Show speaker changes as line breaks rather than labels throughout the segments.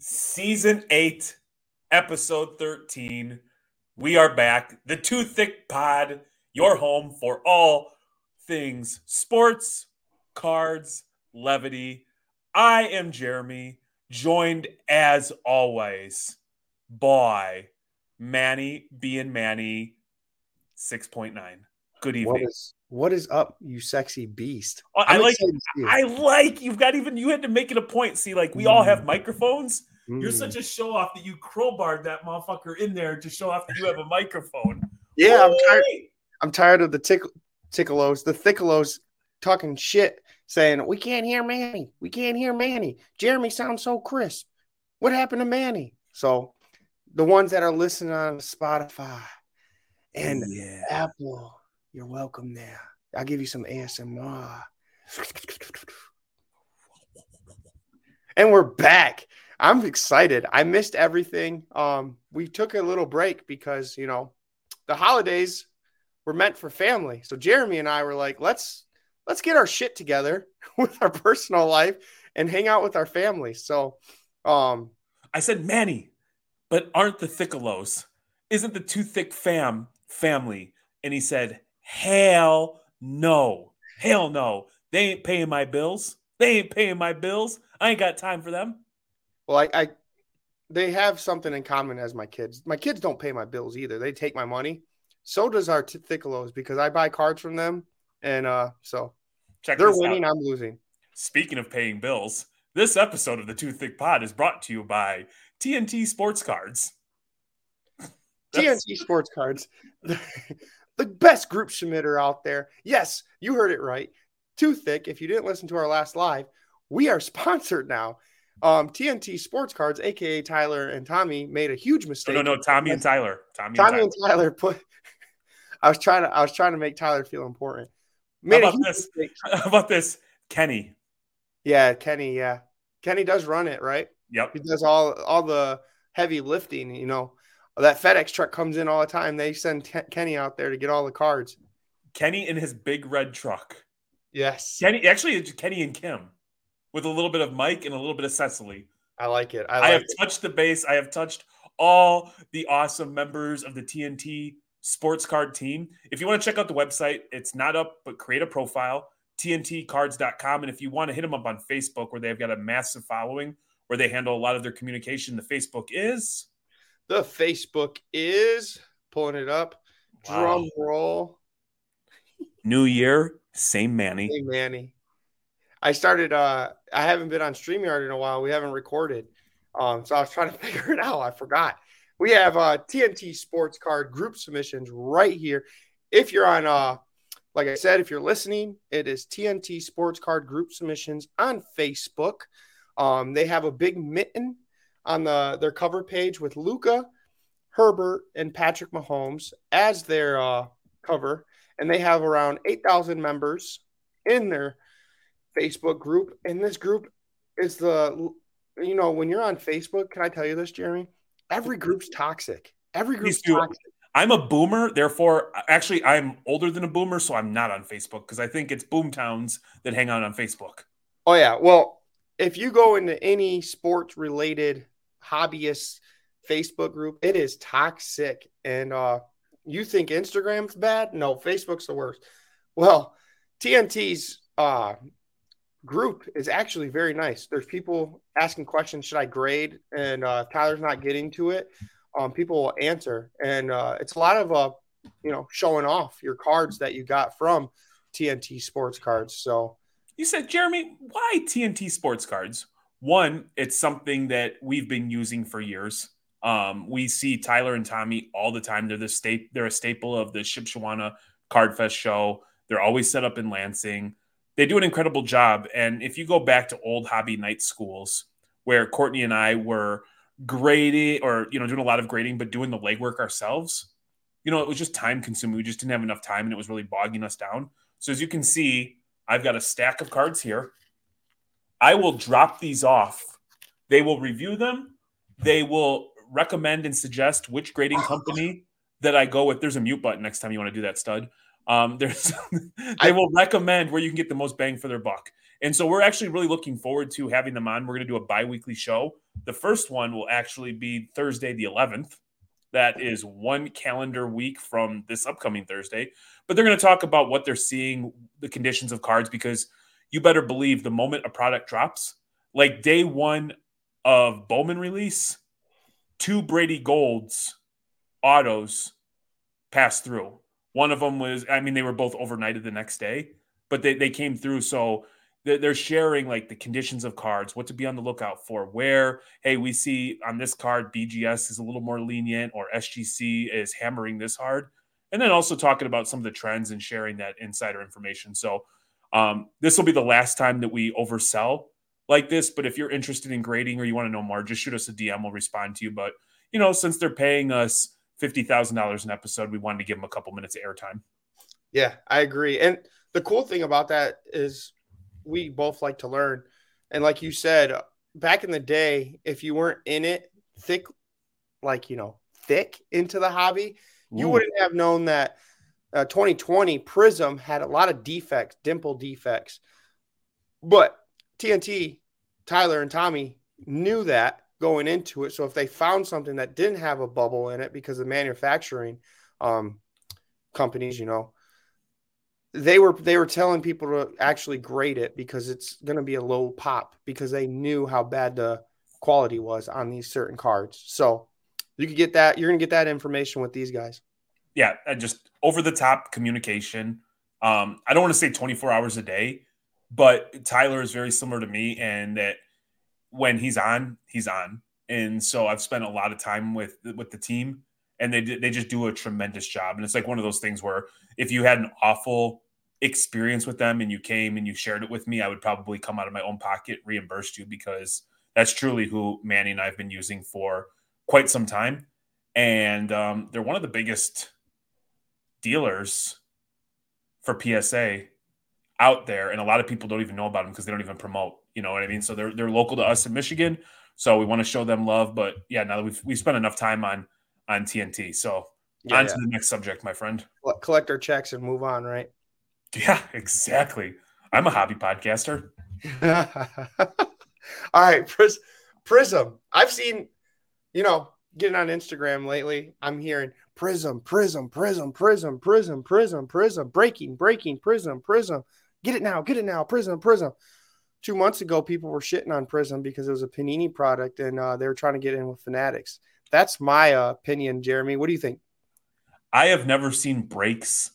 Season 8, Episode 13. We are back. The Too Thick Pod, your home for all things sports, cards, levity. I am Jeremy, joined as always by Manny being Manny 6.9. Good evening.
What is what is up, you sexy beast?
Oh, I
I'm
like
excited to see it.
I like you've got even you had to make it a point. See, like we all have microphones. You're
Mm.
such a show off that you crowbarred that motherfucker in there to show off that you have a microphone.
yeah. I'm tired. I'm tired of the tick tickolos, the thiccalos talking shit, saying we can't hear Manny. We can't hear Manny. Jeremy sounds so crisp. What happened to Manny? So, the ones that are listening on Spotify and
yeah.
Apple, you're welcome there. I'll give you some ASMR. And we're back. I'm excited. I missed everything. Um, we took a little break because you know the holidays were meant for family. So Jeremy and I were like, let's let's get our shit together with our personal life and hang out with our family. So um
I said Manny, but aren't the Thiccalos? Isn't the Too Thick fam family? And he said, Hell no. Hell no. They ain't paying my bills. They ain't paying my bills. I ain't got time for them.
well I, I they have something in common as my kids. My kids don't pay my bills either. They take my money. So does our t- Thiccalos because I buy cards from them and uh so
Check
they're winning,
out.
I'm losing.
Speaking of paying bills, this episode of the Too Thick Pod is brought to you by TNT Sports Cards.
TNT Sports Cards, the, best group submitter out there. Yes, you heard it right. Too thick. If you didn't listen to our last live, we are sponsored now. Um, TNT Sports Cards, aka Tyler and Tommy, made a huge mistake.
no, no, Tommy and Tyler. Tommy,
Tommy
and
and Tyler put. I was trying to. I was trying to make Tyler feel important.
How
Made a
about this?
mistake.
How about this? Kenny.
Yeah, Kenny. Yeah, Kenny does run it right.
Yep.
He does all all the heavy lifting. You know, that FedEx truck comes in all the time. They send Ken- Kenny out there to get all the cards.
Kenny in his big red truck.
Yes,
Kenny, actually, it's Kenny and Kim with a little bit of Mike and a little bit of Cecily.
I like it. I
I, have
it.
touched the base. I have touched all the awesome members of the TNT sports card team. If you want to check out the website, it's not up, but create a profile, tntcards.com. And if you want to hit them up on Facebook, where they've got a massive following, where they handle a lot of their communication, the Facebook is
The Facebook is pulling it up. Drum roll.
New Year, same Manny.
Hey Manny. I started uh I haven't been on StreamYard in a while. We haven't recorded. Um, so I was trying to figure it out. I forgot. We have uh TNT sports card group submissions right here. If you're on uh like I said, if you're listening, it is TNT sports card group submissions on Facebook. Um, they have a big mitten on the their cover page with Luca, Herbert, and Patrick Mahomes as their uh cover, and they have around eight thousand members in their Facebook group. And this group is the, you know, when you're on Facebook, can I tell you this, Jeremy? Every group's toxic. Every group's toxic.
I'm a boomer, therefore, actually, I'm older than a boomer, so I'm not on Facebook because I think it's boomtowns that hang out on Facebook.
Oh, yeah. Well, if you go into any sports related hobbyist Facebook group, it is toxic. And uh, you think Instagram's bad? No, Facebook's the worst. Well, TNT's uh, group is actually very nice. There's people asking questions. Should I grade? And uh, Tyler's not getting to it. Um, people will answer, and uh, it's a lot of uh, you know, showing off your cards that you got from TNT Sports Cards. So
You said, Jeremy, why TNT sports cards? One, it's something that we've been using for years. Um, we see Tyler and Tommy all the time. They're the state, they're a staple of the Shipshewana Card Fest show. They're always set up in Lansing. They do an incredible job. And if you go back to old hobby night schools where Courtney and I were grading or you know doing a lot of grading, but doing the legwork ourselves, you know, it was just time consuming. We just didn't have enough time and it was really bogging us down. So as you can see, I've got a stack of cards here. I will drop these off. They will review them. They will recommend and suggest which grading company that I go with. There's a mute button next time you want to do that, stud. Um, there's they will recommend where you can get the most bang for their buck. And so we're actually really looking forward to having them on. We're going to do a bi-weekly show. The first one will actually be Thursday the 11th. That is one calendar week from this upcoming Thursday. But they're going to talk about what they're seeing, the conditions of cards, because you better believe the moment a product drops, like day one of Bowman release, two Brady Golds autos passed through. One of them was, I mean, they were both overnighted the next day, but they, they came through. So they're sharing like the conditions of cards, what to be on the lookout for, where, hey, we see on this card, BGS is a little more lenient or SGC is hammering this hard. And then also talking about some of the trends and sharing that insider information. So um, this will be the last time that we oversell like this. But if you're interested in grading or you want to know more, just shoot us a DM. We'll respond to you. But, you know, since they're paying us $50,000 an episode, we wanted to give them a couple minutes of airtime.
Yeah, I agree. And the cool thing about that is we both like to learn. And like you said, back in the day, if you weren't in it thick, like, you know, thick into the hobby, you wouldn't have known that uh, 2020 Prizm had a lot of defects, dimple defects. But TNT, Tyler, and Tommy knew that going into it. So if they found something that didn't have a bubble in it because of manufacturing um, companies, you know, they were they were telling people to actually grade it because it's going to be a low pop because they knew how bad the quality was on these certain cards. So you could get that. You're going to get that information with these guys.
Yeah, just over the top communication. Um, I don't want to say 24 hours a day, but Tyler is very similar to me, and that when he's on, he's on. And so I've spent a lot of time with with the team, and they they just do a tremendous job. And it's like one of those things where if you had an awful experience with them and you came and you shared it with me, I would probably come out of my own pocket, reimburse you because that's truly who Manny and I have been using for quite some time. And um, they're one of the biggest dealers for PSA out there. And a lot of people don't even know about them because they don't even promote. You know what I mean? So they're they're local to us in Michigan. So we want to show them love. But yeah, now that we've we spent enough time on on TNT. So yeah, on to the next subject, my friend.
Collect our checks and move on, right?
Yeah, exactly. I'm a hobby podcaster.
All right, Pris- Prizm. I've seen, you know, getting on Instagram lately. I'm hearing Prizm, Prizm, Prizm, Prizm, Prizm, Prizm, Prizm, breaking, breaking, Prizm, Prizm. Get it now, get it now, Prizm, Prizm. Two months ago, people were shitting on Prizm because it was a Panini product and uh, they were trying to get in with Fanatics. That's my opinion, Jeremy. What do you think?
I have never seen breaks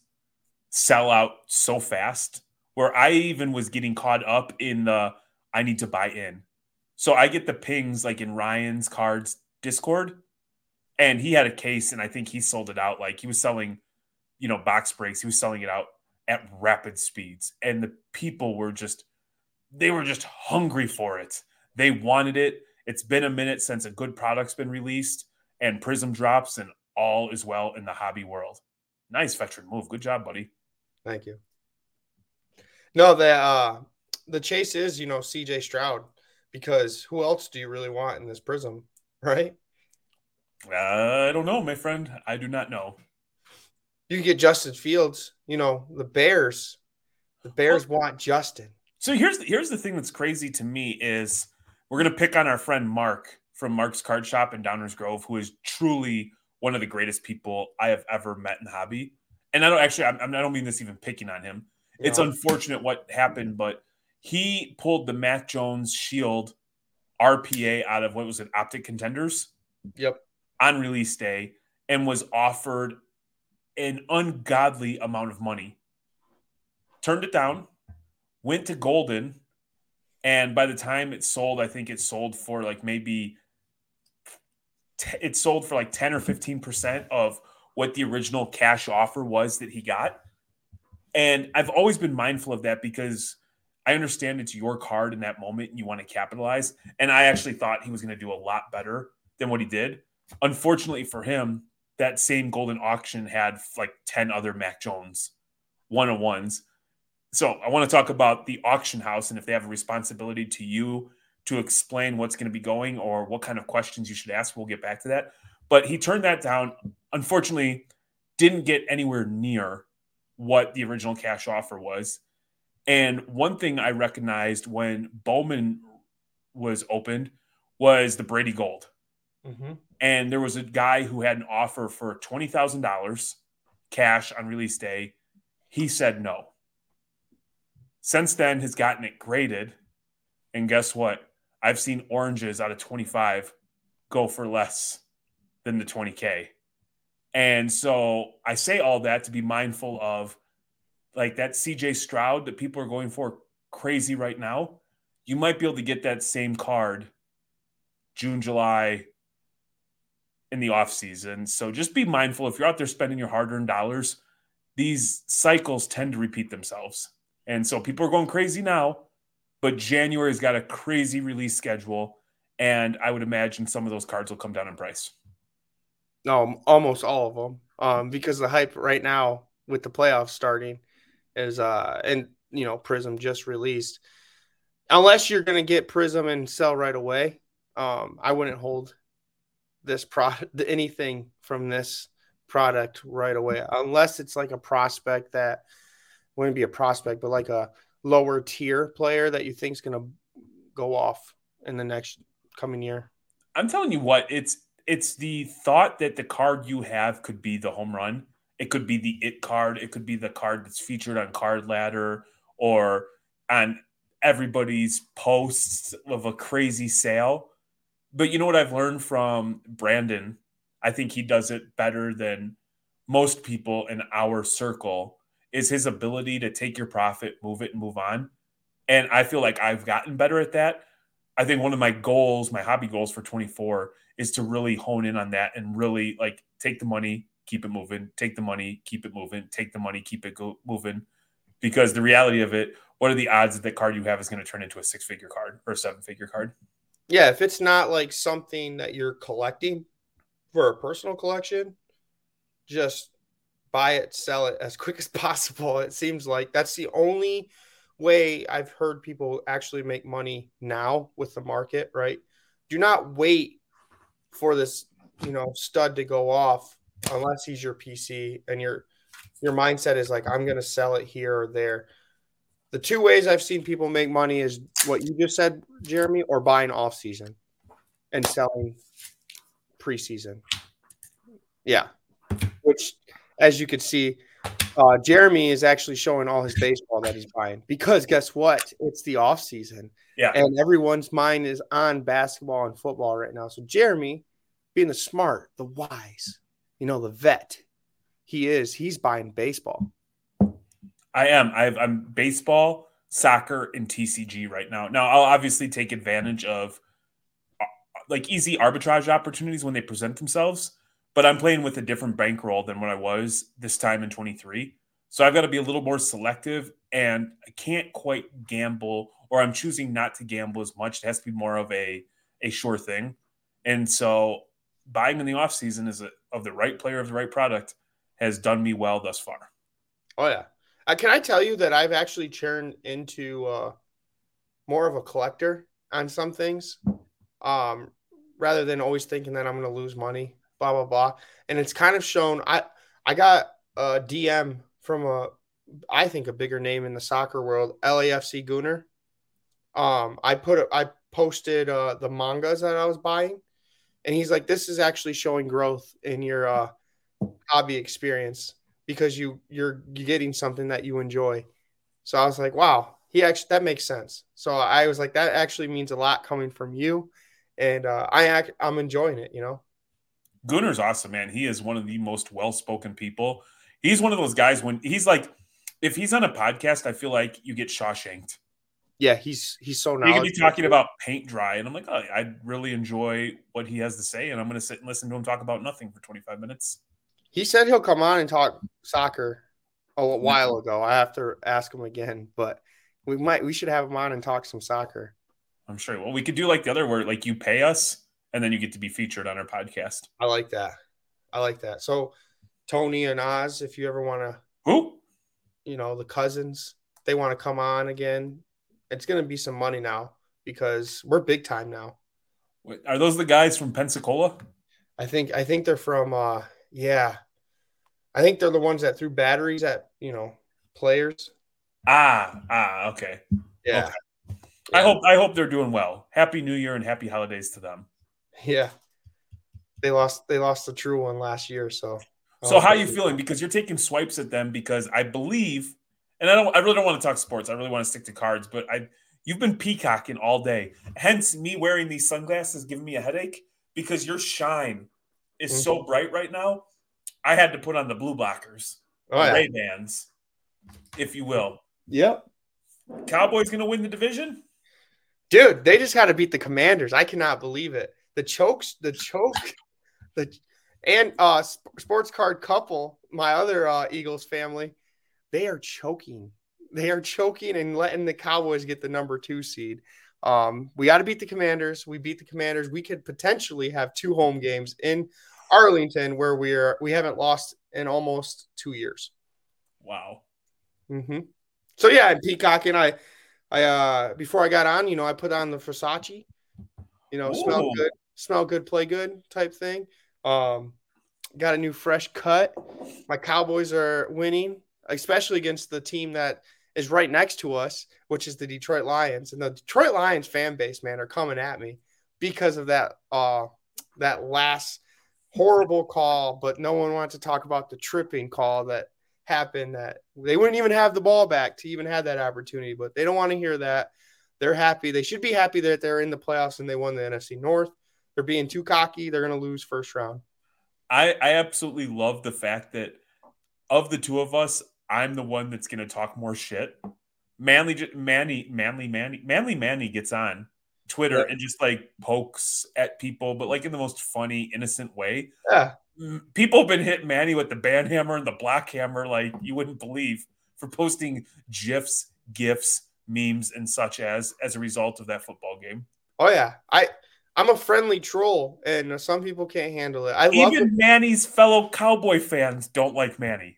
sell out so fast where I even was getting caught up in the I need to buy in. So I get the pings like in Ryan's cards Discord, and he had a case, and I think he sold it out. Like he was selling, you know, box breaks. He was selling it out at rapid speeds, and the people were just they were just hungry for it. They wanted it. It's been a minute since a good product's been released, and Prizm drops, and all is well in the hobby world. Nice veteran move. Good job, buddy.
Thank you. No, the uh, the chase is you know C.J. Stroud because who else do you really want in this prizm, right?
I don't know, my friend. I do not know.
You get Justin Fields. You know the Bears. The Bears well, want Justin.
So here's the, here's the thing that's crazy to me is we're gonna pick on our friend Mark from Mark's Card Shop in Downers Grove, who is truly one of the greatest people I have ever met in hobby and I don't actually, I'm, I don't mean this even picking on him. It's unfortunate what happened, but he pulled the Mac Jones Shield RPA out of what was it, Optic Contenders?
Yep.
On release day and was offered an ungodly amount of money. Turned it down, went to Goldin, and by the time it sold, I think it sold for like maybe it sold for like 10 or 15% of what the original cash offer was that he got. And I've always been mindful of that because I understand it's your card in that moment and you want to capitalize. And I actually thought he was going to do a lot better than what he did. Unfortunately for him, that same Goldin auction had like 10 other Mac Jones one on ones. So I want to talk about the auction house and if they have a responsibility to you to explain what's going to be going or what kind of questions you should ask. We'll get back to that. But he turned that down. Unfortunately, didn't get anywhere near what the original cash offer was. And one thing I recognized when Bowman was opened was the Brady Gold. Mm-hmm. And there was a guy who had an offer for $20,000 cash on release day. He said no. Since then, has gotten it graded. And guess what? I've seen oranges out of 25 go for less than the 20K. And so I say all that to be mindful of like that CJ Stroud that people are going for crazy right now. You might be able to get that same card June, July in the off season. So just be mindful if you're out there spending your hard earned dollars, these cycles tend to repeat themselves. And so people are going crazy now, but January's got a crazy release schedule. And I would imagine some of those cards will come down in price.
No, almost all of them. Um, because the hype right now with the playoffs starting is uh and you know, Prizm just released. Unless you're gonna get Prizm and sell right away, um, I wouldn't hold this product anything from this product right away unless it's like a prospect that wouldn't be a prospect, but like a lower tier player that you think is going to go off in the next coming year.
I'm telling you what, it's it's the thought that the card you have could be the home run. It could be the it card. It could be the card that's featured on Card Ladder or on everybody's posts of a crazy sale. But you know what I've learned from Brandon? I think he does it better than most people in our circle is his ability to take your profit, move it, and move on. And I feel like I've gotten better at that. I think one of my goals, my hobby goals for 24 is to really hone in on that and really like take the money, keep it moving, take the money, keep it moving, take the money, keep it go- moving. Because the reality of it, what are the odds that that card you have is going to turn into a six figure card or a seven figure card?
Yeah, if it's not like something that you're collecting for a personal collection, just buy it, sell it as quick as possible. It seems like that's the only way I've heard people actually make money now with the market, right? Do not wait for this, you know, stud to go off unless he's your PC and your your mindset is like I'm going to sell it here or there. The two ways I've seen people make money is what you just said, Jeremy, or buying off season and selling preseason. Yeah. As you can see, uh, Jeremy is actually showing all his baseball that he's buying because guess what? It's the off season.
Yeah.
And everyone's mind is on basketball and football right now. So Jeremy, being the smart, the wise, you know, the vet, he is. He's buying baseball.
I am. i am baseball, soccer, and TCG right now. Now I'll obviously take advantage of uh, like easy arbitrage opportunities when they present themselves but I'm playing with a different bankroll than what I was this time in 23. So I've got to be a little more selective and I can't quite gamble or I'm choosing not to gamble as much. It has to be more of a a sure thing. And so buying in the off season is a, of the right player of the right product has done me well thus far.
Oh yeah. Uh, can I tell you that I've actually turned into uh, more of a collector on some things um, rather than always thinking that I'm going to lose money blah blah blah. And it's kind of shown. I I got a DM from a I think a bigger name in the soccer world, LAFC Gunner. Um, I put I posted uh, the mangas that I was buying, and he's like, "This is actually showing growth in your uh, hobby experience because you you're getting something that you enjoy." So I was like, "Wow, he actually that makes sense." So I was like, "That actually means a lot coming from you," and uh, I act, I'm enjoying it. You know.
Gunner's awesome, man. He is one of the most well-spoken people. He's one of those guys when he's like, if he's on a podcast, I feel like you get Shawshanked.
Yeah, he's he's so
He could be talking about paint dry, and I'm like, oh, I really enjoy what he has to say, and I'm going to sit and listen to him talk about nothing for 25 minutes.
He said he'll come on and talk soccer a mm-hmm. while ago. I have to ask him again, but we might we should have him on and talk some soccer.
I'm sure. Well, we could do like the other where like you pay us and then you get to be featured on our podcast.
I like that. I like that. So Tony and Oz, if you ever want to,
who,
you know, the cousins, they want to come on again. It's going to be some money now because we're big time now.
Wait, are those the guys from Pensacola?
I think I think they're from. uh Yeah, I think they're the ones that threw batteries at you know players.
Ah, ah, okay.
Yeah.
Okay. I hope I hope they're doing well. Happy New Year and happy holidays to them.
Yeah. They lost they lost the true one last year, so
So how are you feeling? Because you're taking swipes at them because I believe and I don't I really don't want to talk sports. I really want to stick to cards, but I you've been peacocking all day. Hence me wearing these sunglasses giving me a headache because your shine is mm-hmm. so bright right now. I had to put on the blue blockers, oh, yeah. Ray Bans, if you will.
Yep.
Cowboys going to win the division?
Dude, they just got to beat the Commanders. I cannot believe it. The chokes, the choke, the and uh sports card couple, my other uh Eagles family, they are choking. They are choking and letting the Cowboys get the number two seed. Um, we got to beat the Commanders. We beat the Commanders. We could potentially have two home games in Arlington where we are we haven't lost in almost two years.
Wow.
Mm-hmm. So yeah, Peacock and. I, I uh before I got on, you know, I put on the Versace. You know, Ooh. smell good, smell good, play good type thing. Um, got a new fresh cut. My Cowboys are winning, especially against the team that is right next to us, which is the Detroit Lions. And the Detroit Lions fan base, man, are coming at me because of that uh that last horrible call, but no one wants to talk about the tripping call that happened that they wouldn't even have the ball back to even have that opportunity, but they don't want to hear that. They're happy. They should be happy that they're in the playoffs and they won the NFC North. They're being too cocky. They're going to lose first round.
I, I absolutely love the fact that of the two of us, I'm the one that's going to talk more shit. Manly, Manny, Manly, Manny, Manly, Manny gets on Twitter yeah. and just like pokes at people, but like in the most funny, innocent way.
Yeah
people have been hitting Manny with the band hammer and the black hammer like you wouldn't believe for posting gifs, gifs, memes, and such as as a result of that football game.
Oh yeah, I I'm a friendly troll, and some people can't handle it. I
even Manny's fellow Cowboy fans don't like Manny.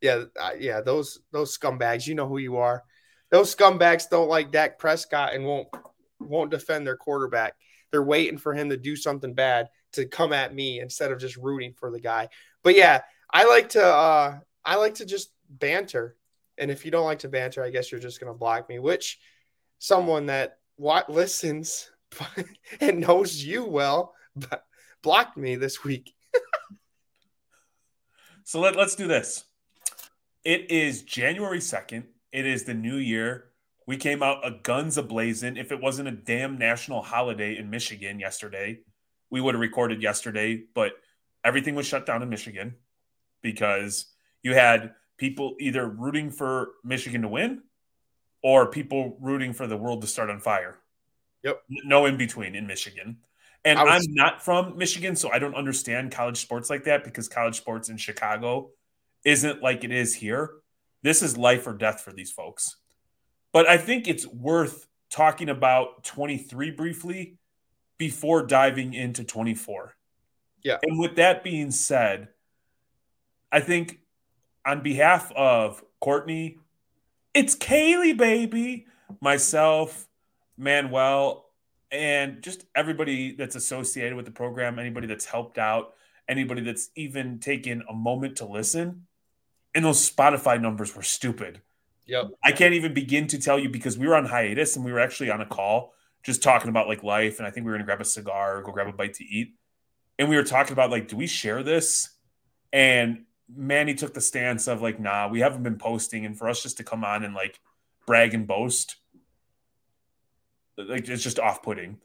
Yeah, uh, yeah, those those scumbags. You know who you are. Those scumbags don't like Dak Prescott and won't won't defend their quarterback. They're waiting for him to do something bad to come at me instead of just rooting for the guy. But yeah, I like to uh I like to just banter. And if you don't like to banter, I guess you're just gonna block me, which someone that what listens and knows you well but blocked me this week.
so let, let's do this. It is January 2nd. It is the new year. We came out a guns a blazing. If it wasn't a damn national holiday in Michigan yesterday, we would have recorded yesterday, but everything was shut down in Michigan because you had people either rooting for Michigan to win or people rooting for the world to start on fire.
Yep.
No in between in Michigan. And was, I'm not from Michigan, so I don't understand college sports like that because college sports in Chicago isn't like it is here. This is life or death for these folks. But I think it's worth talking about 23 briefly before diving into 24.
Yeah.
And with that being said, I think on behalf of Courtney, it's Kaylee, baby, myself, Manuel, and just everybody that's associated with the program, anybody that's helped out, anybody that's even taken a moment to listen. And those Spotify numbers were stupid.
Yep.
I can't even begin to tell you because we were on hiatus and we were actually on a call just talking about like life. And I think we were gonna grab a cigar or go grab a bite to eat. And we were talking about like, do we share this? And Manny took the stance of like, nah, we haven't been posting. And for us just to come on and like brag and boast, like it's just off putting.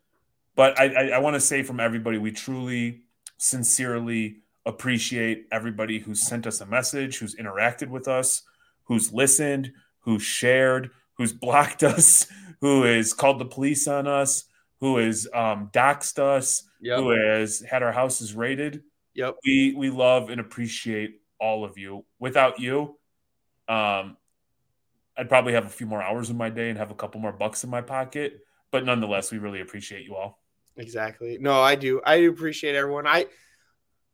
But I, I, I want to say from everybody, we truly, sincerely appreciate everybody who sent us a message, who's interacted with us, who's listened, who's shared, who's blocked us, who has called the police on us, who has um, doxed us, yep. who has had our houses raided.
Yep.
We we love and appreciate all of you. Without you, um, I'd probably have a few more hours in my day and have a couple more bucks in my pocket. But nonetheless, we really appreciate you all.
Exactly. No, I do. I do appreciate everyone. I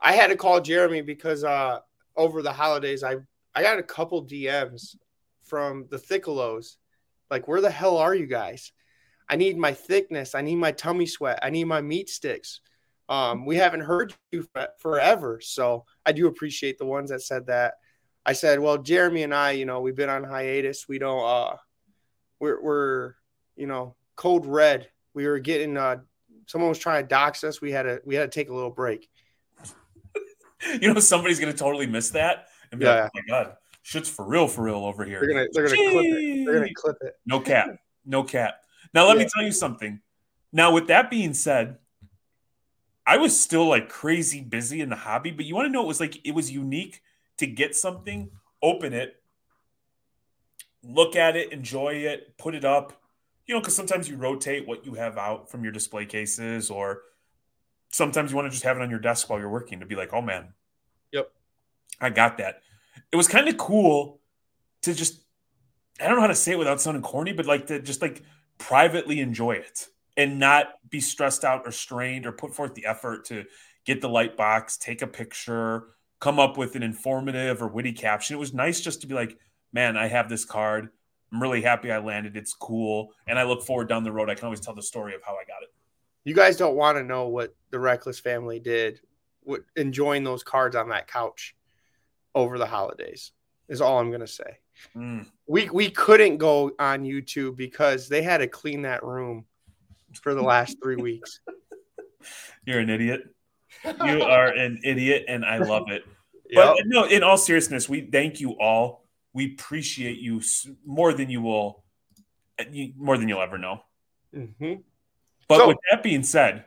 I had to call Jeremy because uh over the holidays I I got a couple DMs from the Thiccalos like, where the hell are you guys? I need my thickness. I need my tummy sweat. I need my meat sticks. Um, we haven't heard you forever, so I do appreciate the ones that said that. I said, well, Jeremy and I, you know, we've been on hiatus. We don't, uh, we're, we're, you know, code red. We were getting, uh, someone was trying to dox us. We had to, we had to take a little break.
you know, somebody's gonna totally miss that and be yeah. like, "Oh my god, shit's for real, for real over here."
They're gonna, they're gonna clip it. They're gonna clip it.
No cap, no cap. Now let yeah. me tell you something. Now, with that being said, I was still like crazy busy in the hobby, but you want to know it was like it was unique to get something, open it, look at it, enjoy it, put it up. You know, because sometimes you rotate what you have out from your display cases, or sometimes you want to just have it on your desk while you're working to be like, oh man,
yep,
I got that. It was kind of cool to just, I don't know how to say it without sounding corny, but like to just like privately enjoy it and not be stressed out or strained or put forth the effort to get the light box, take a picture, come up with an informative or witty caption. It was nice just to be like, man, I have this card. I'm really happy I landed. It's cool. And I look forward down the road. I can always tell the story of how I got it.
You guys don't want to know what the Reckless family did what, enjoying those cards on that couch over the holidays, is all I'm going to say. Mm. We, we couldn't go on YouTube because they had to clean that room for the last three weeks.
You're an idiot. You are an idiot, and I love it. But no, in all seriousness, we thank you all. We appreciate you more than you will, more than you'll ever know. Mm-hmm. But so, with that being said,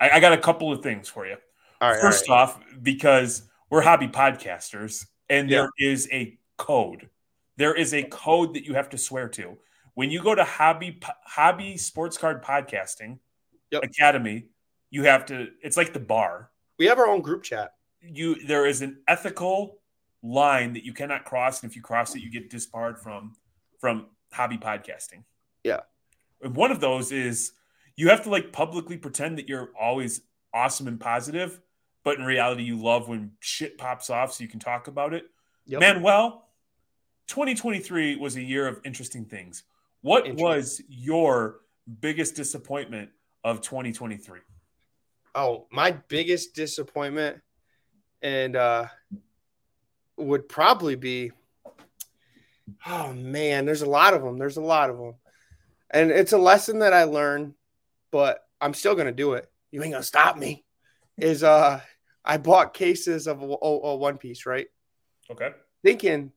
I, I, got a couple of things for you. First off, because we're hobby podcasters, and yeah. there is a code. There is a code that you have to swear to when you go to hobby hobby sports card podcasting yep. academy you have to it's like the bar
we have our own group chat
you there is an ethical line that you cannot cross and if you cross it you get disbarred from from hobby podcasting.
Yeah.
And one of those is you have to like publicly pretend that you're always awesome and positive but in reality you love when shit pops off so you can talk about it. Yep. manuel 2023 was a year of interesting things. What was your biggest disappointment of 2023?
Oh, my biggest disappointment and uh would probably be oh man, there's a lot of them. There's a lot of them. And it's a lesson that I learned, but I'm still going to do it. You ain't going to stop me. Is uh I bought cases of a, a, a one piece, right?
Okay.
Thinking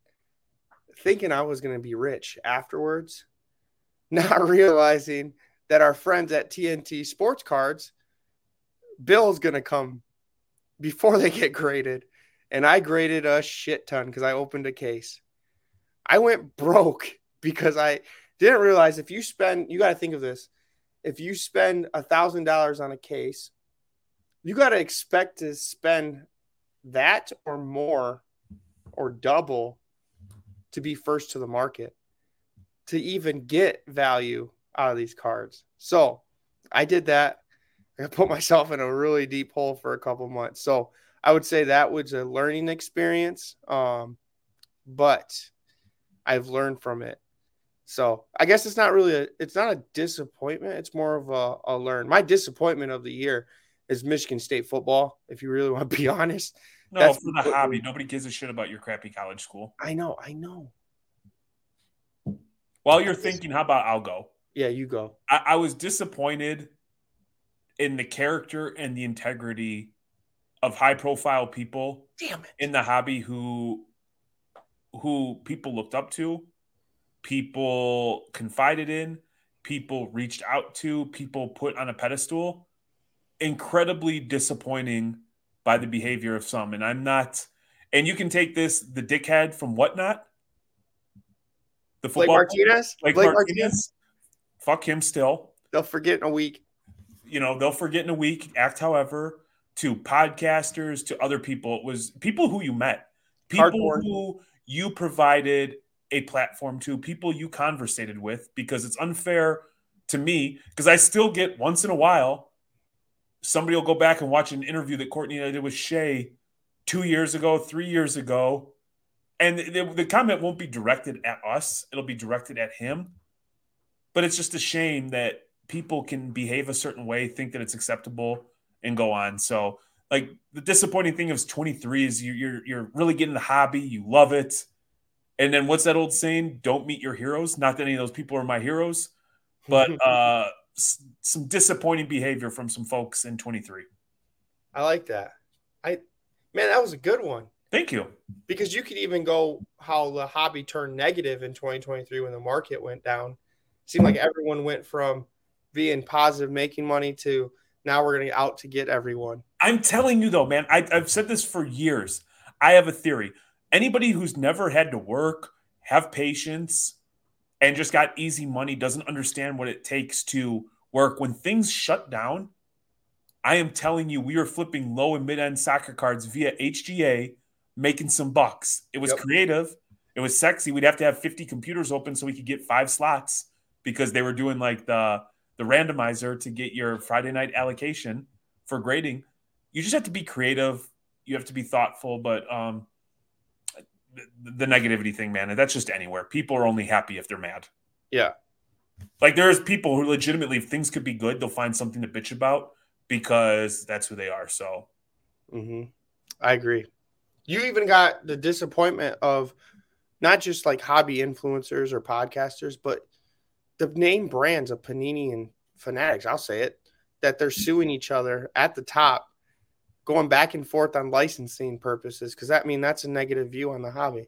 thinking I was going to be rich afterwards not realizing that our friends at TNT Sports Cards, Bill's going to come before they get graded. And I graded a shit ton because I opened a case. I went broke because I didn't realize if you spend, you got to think of this. If you spend a thousand dollars on a case, you got to expect to spend that or more or double to be first to the market to even get value out of these cards. So I did that. I put myself in a really deep hole for a couple months. So I would say that was a learning experience. Um, but I've learned from it. So I guess it's not really a it's not a disappointment. It's more of a, a learn. My disappointment of the year is Michigan State football. If you really want to be honest,
no, That's for the hobby. Nobody gives a shit about your crappy college school.
I know, I know.
While you're thinking, how about I'll go?
Yeah, you go.
I, I was disappointed in the character and the integrity of high profile people in the hobby who who people looked up to, people confided in, people reached out to, people put on a pedestal. Incredibly disappointing by the behavior of some. And I'm not, and you can take this, the dickhead from whatnot,
the football Blake Martinez.
Blake, Blake Martinez. Martinez. Fuck him still.
They'll forget in a week.
You know, they'll forget in a week. Act however to podcasters, to other people. It was people who you met, people who you provided a platform to, people you conversated with, because it's unfair to me, because I still get once in a while, somebody will go back and watch an interview that Courtney and I did with Shay two years ago, three years ago, and the, the comment won't be directed at us it'll be directed at him but it's just a shame that people can behave a certain way think that it's acceptable and go on. So like the disappointing thing of 23 is you, you're you're really getting the hobby, you love it. And then what's that old saying? Don't meet your heroes. Not that any of those people are my heroes, but uh, some disappointing behavior from some folks in 23.
I like that. I man, that was a good one.
Thank you.
Because you could even go how the hobby turned negative in 2023 when the market went down. It seemed like everyone went from being positive, making money to now we're going to out to get everyone.
I'm telling you though, man, I, I've said this for years. I have a theory. Anybody who's never had to work, have patience, and just got easy money doesn't understand what it takes to work. When things shut down, I am telling you, we are flipping low and mid end soccer cards via HGA, making some bucks. It was yep. creative, it was sexy. We'd have to have 50 computers open so we could get five slots because they were doing like the the randomizer to get your Friday night allocation for grading. You just have to be creative. You have to be thoughtful, but um, the, the negativity thing, man, that's just anywhere. People are only happy if they're mad.
Yeah.
Like there's people who legitimately, if things could be good, they'll find something to bitch about because that's who they are. So,
mm-hmm. I agree. You even got the disappointment of not just like hobby influencers or podcasters, but the name brands of Panini and Fanatics, I'll say it, that they're suing each other at the top, going back and forth on licensing purposes, because that I mean that's a negative view on the hobby.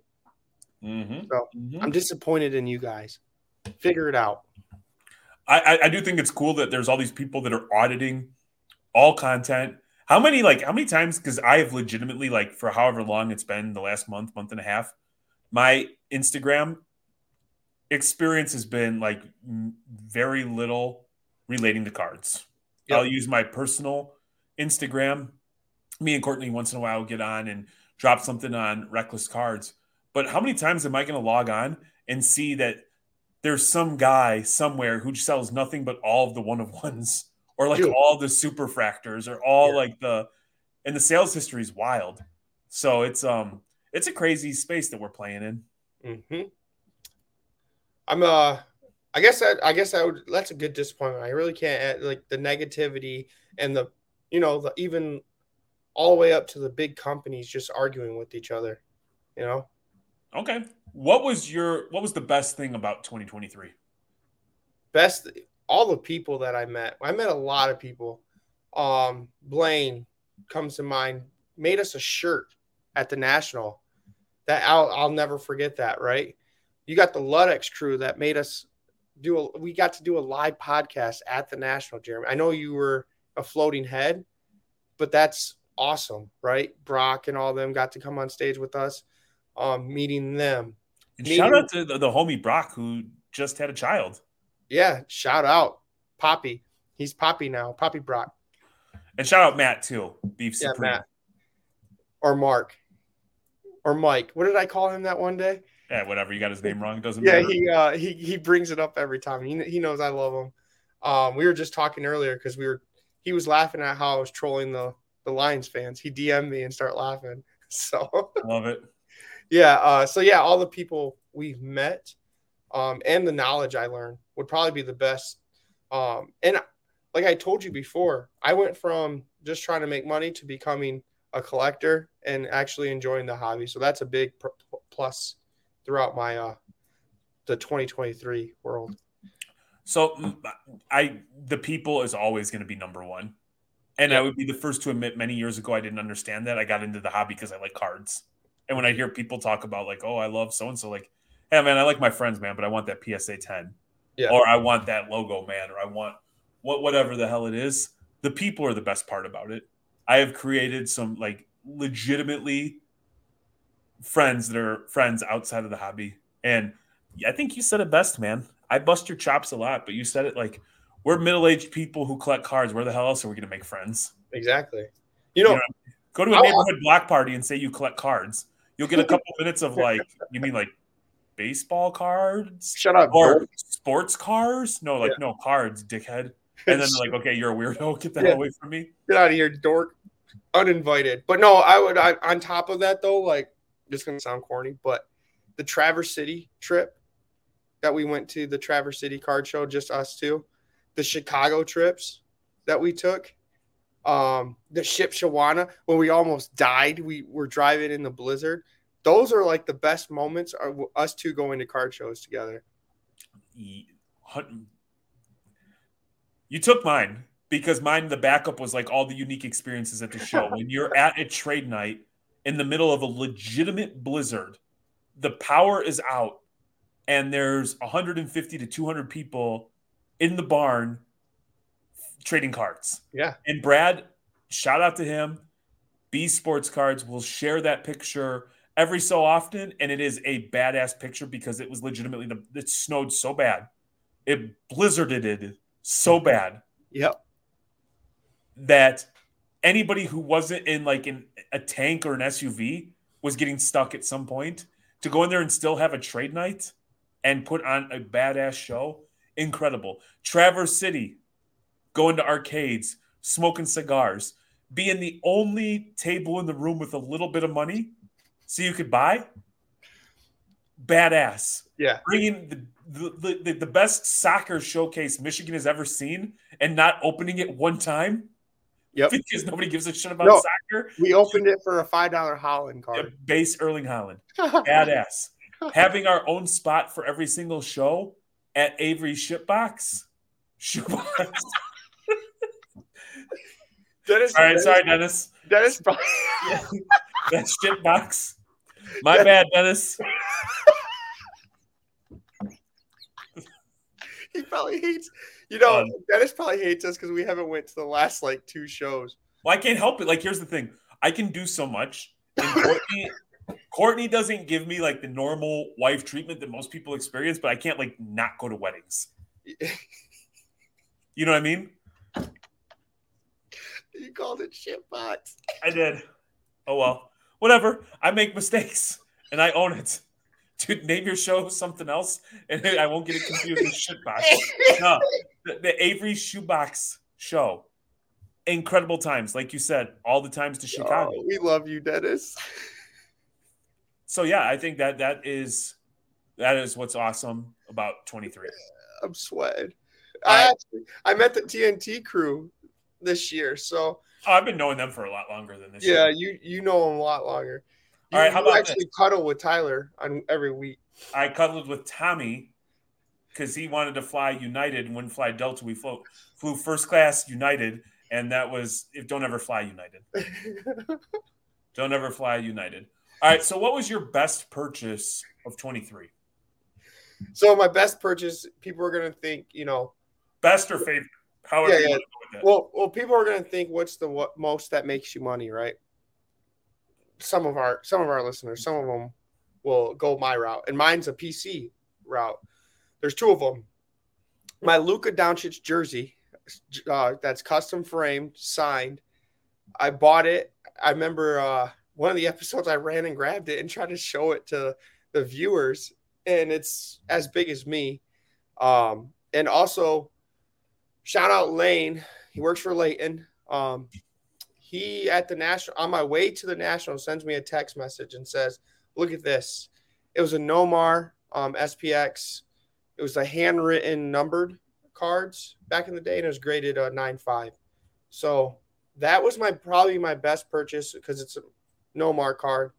Mm-hmm. So mm-hmm. I'm disappointed in you guys. Figure it out.
I, I do think it's cool that there's all these people that are auditing all content. How many like how many times? Because I have legitimately like for however long it's been the last month, month and a half, my Instagram experience has been like very little relating to cards. Yep. I'll use my personal Instagram. Me and Courtney once in a while get on and drop something on reckless cards. But how many times am I going to log on and see that there's some guy somewhere who sells nothing but all of the one of ones or like Dude. all the super fractors or all yeah. like the and the sales history is wild. So it's um it's a crazy space that we're playing in.
Mm-hmm. I'm uh I guess that I guess that would that's a good disappointment. I really can't add, like the negativity and the you know the even all the way up to the big companies just arguing with each other. You know.
Okay. What was your what was the best thing about 2023?
Best all the people that I met. I met a lot of people. Um Blaine comes to mind. Made us a shirt at the national. That I'll I'll never forget that, right? You got the Ludex crew that made us do a we got to do a live podcast at the national jeremy. I know you were a floating head but that's awesome right? Brock and all them got to come on stage with us um meeting them.
And meeting, shout out to the, the homie brock who just had a child.
Yeah shout out poppy. He's poppy now poppy brock.
And shout out matt too beef yeah, supreme. Matt.
or mark. Or mike. What did i call him that one day
yeah, whatever. You got his name wrong. Doesn't
yeah,
matter.
he uh, he he brings it up every time. He he knows I love him. Um, we were just talking earlier because we were he was laughing at how I was trolling the the Lions fans. He DM'd me and start laughing. So
love it.
Yeah. Uh, so yeah, all the people we've met, um, and the knowledge I learned would probably be the best. Um, and like I told you before, I went from just trying to make money to becoming a collector and actually enjoying the hobby. So that's a big plus throughout my uh the 2023 world.
So I the people is always going to be number one. And I would be the first to admit many years ago I didn't understand that. I got into the hobby because I like cards. And when I hear people talk about like, oh, I love so and so, like, hey man, I like my friends, man, but I want that PSA 10. Yeah. Or I want that logo, man, or I want what whatever the hell it is. The people are the best part about it. I have created some like legitimately friends that are friends outside of the hobby. And I think you said it best, man. I bust your chops a lot, but you said it like we're middle aged people who collect cards. Where the hell else are we going to make friends?
Exactly. You know, you know
go to a neighborhood block party and say you collect cards. You'll get a couple minutes of like, you mean like baseball cards?
Shut up.
Or bro. sports cars? No, like, yeah. no, cards, dickhead. And then like, okay, you're a weirdo. Get the yeah. hell away from me.
Get out of here, dork. Uninvited. But no, I would, I, on top of that though, like, just going to sound corny, but the Traverse City trip that we went to, the Traverse City card show, just us two, the Chicago trips that we took, um, the Shipshewana when we almost died. We were driving in the blizzard. Those are like the best moments are us two going to card shows together.
You took mine because mine the backup was like all the unique experiences at the show. when you're at a trade night in the middle of a legitimate blizzard, the power is out and there's 150 to 200 people in the barn trading cards.
Yeah.
And Brad, shout out to him. B Sports Cards will share that picture every so often, and it is a badass picture because it was legitimately the it snowed so bad, it blizzarded it so bad.
Yep.
That anybody who wasn't in like in a tank or an SUV was getting stuck at some point to go in there and still have a trade night and put on a badass show. Incredible. Traverse City, going to arcades, smoking cigars, being the only table in the room with a little bit of money so you could buy. Badass.
Yeah.
Bringing the the, the, the best soccer showcase Michigan has ever seen and not opening it one time.
Yep.
Because nobody gives a shit about
No.
soccer.
We opened it for a five dollar Haaland card.
Base Erling Haaland. Badass. Having our own spot for every single show at Avery Shipbox. Shoebox.
Dennis,
All right,
Dennis,
sorry, Dennis.
Dennis probably,
That's Shipbox. My bad, Dennis.
he probably hates. You know,
Um,
Dennis probably hates us because we haven't went to the last like two shows.
Well, I can't help it. Like, here's the thing: I can do so much. And Courtney, Courtney doesn't give me like the normal wife treatment that most people experience, but I can't like not go to weddings. You know what I mean?
You called it shit bots.
I did. Oh well, whatever. I make mistakes and I own it. Dude, name your show something else, and I won't get it confused with shitbox. No, the, the Avery Shoebox show. Incredible times, like you said, all the times to Chicago.
Oh, we love you, Dennis.
So yeah, I think that that is that is what's awesome about 23.
I'm sweating.
All
I actually I met the TNT crew this year, so
Oh, I've been knowing them for a lot longer than this. Year.
Yeah,
year.
you you know them a lot longer. You,
All right, how
you
about
actually cuddle with Tyler on every week.
I cuddled with Tommy because he wanted to fly United and wouldn't fly Delta. We flew flew first class United, and that was if don't ever fly United. Don't ever fly United. All right. So, what was your best purchase of 23?
so my best purchase, people are gonna think, you know,
Best or favorite? However,
Yeah,
you
yeah.
to
well, well, people are gonna think, what's the what most that makes you money, right? Some of our some of our listeners, some of them will go my route, and mine's a PC route. There's two of them. My Luka Doncic jersey, uh, that's custom framed, signed. I bought it. I remember uh, one of the episodes I ran and grabbed it and tried to show it to the viewers, and it's as big as me. Um, and also, shout out Lane. He works for Leighton. Um, he at the national on my way to the national sends me a text message and says, "Look at this. It was a Nomar um, SPX. It was a handwritten numbered cards back in the day, and it was graded a nine five. So that was my probably my best purchase because it's a Nomar card.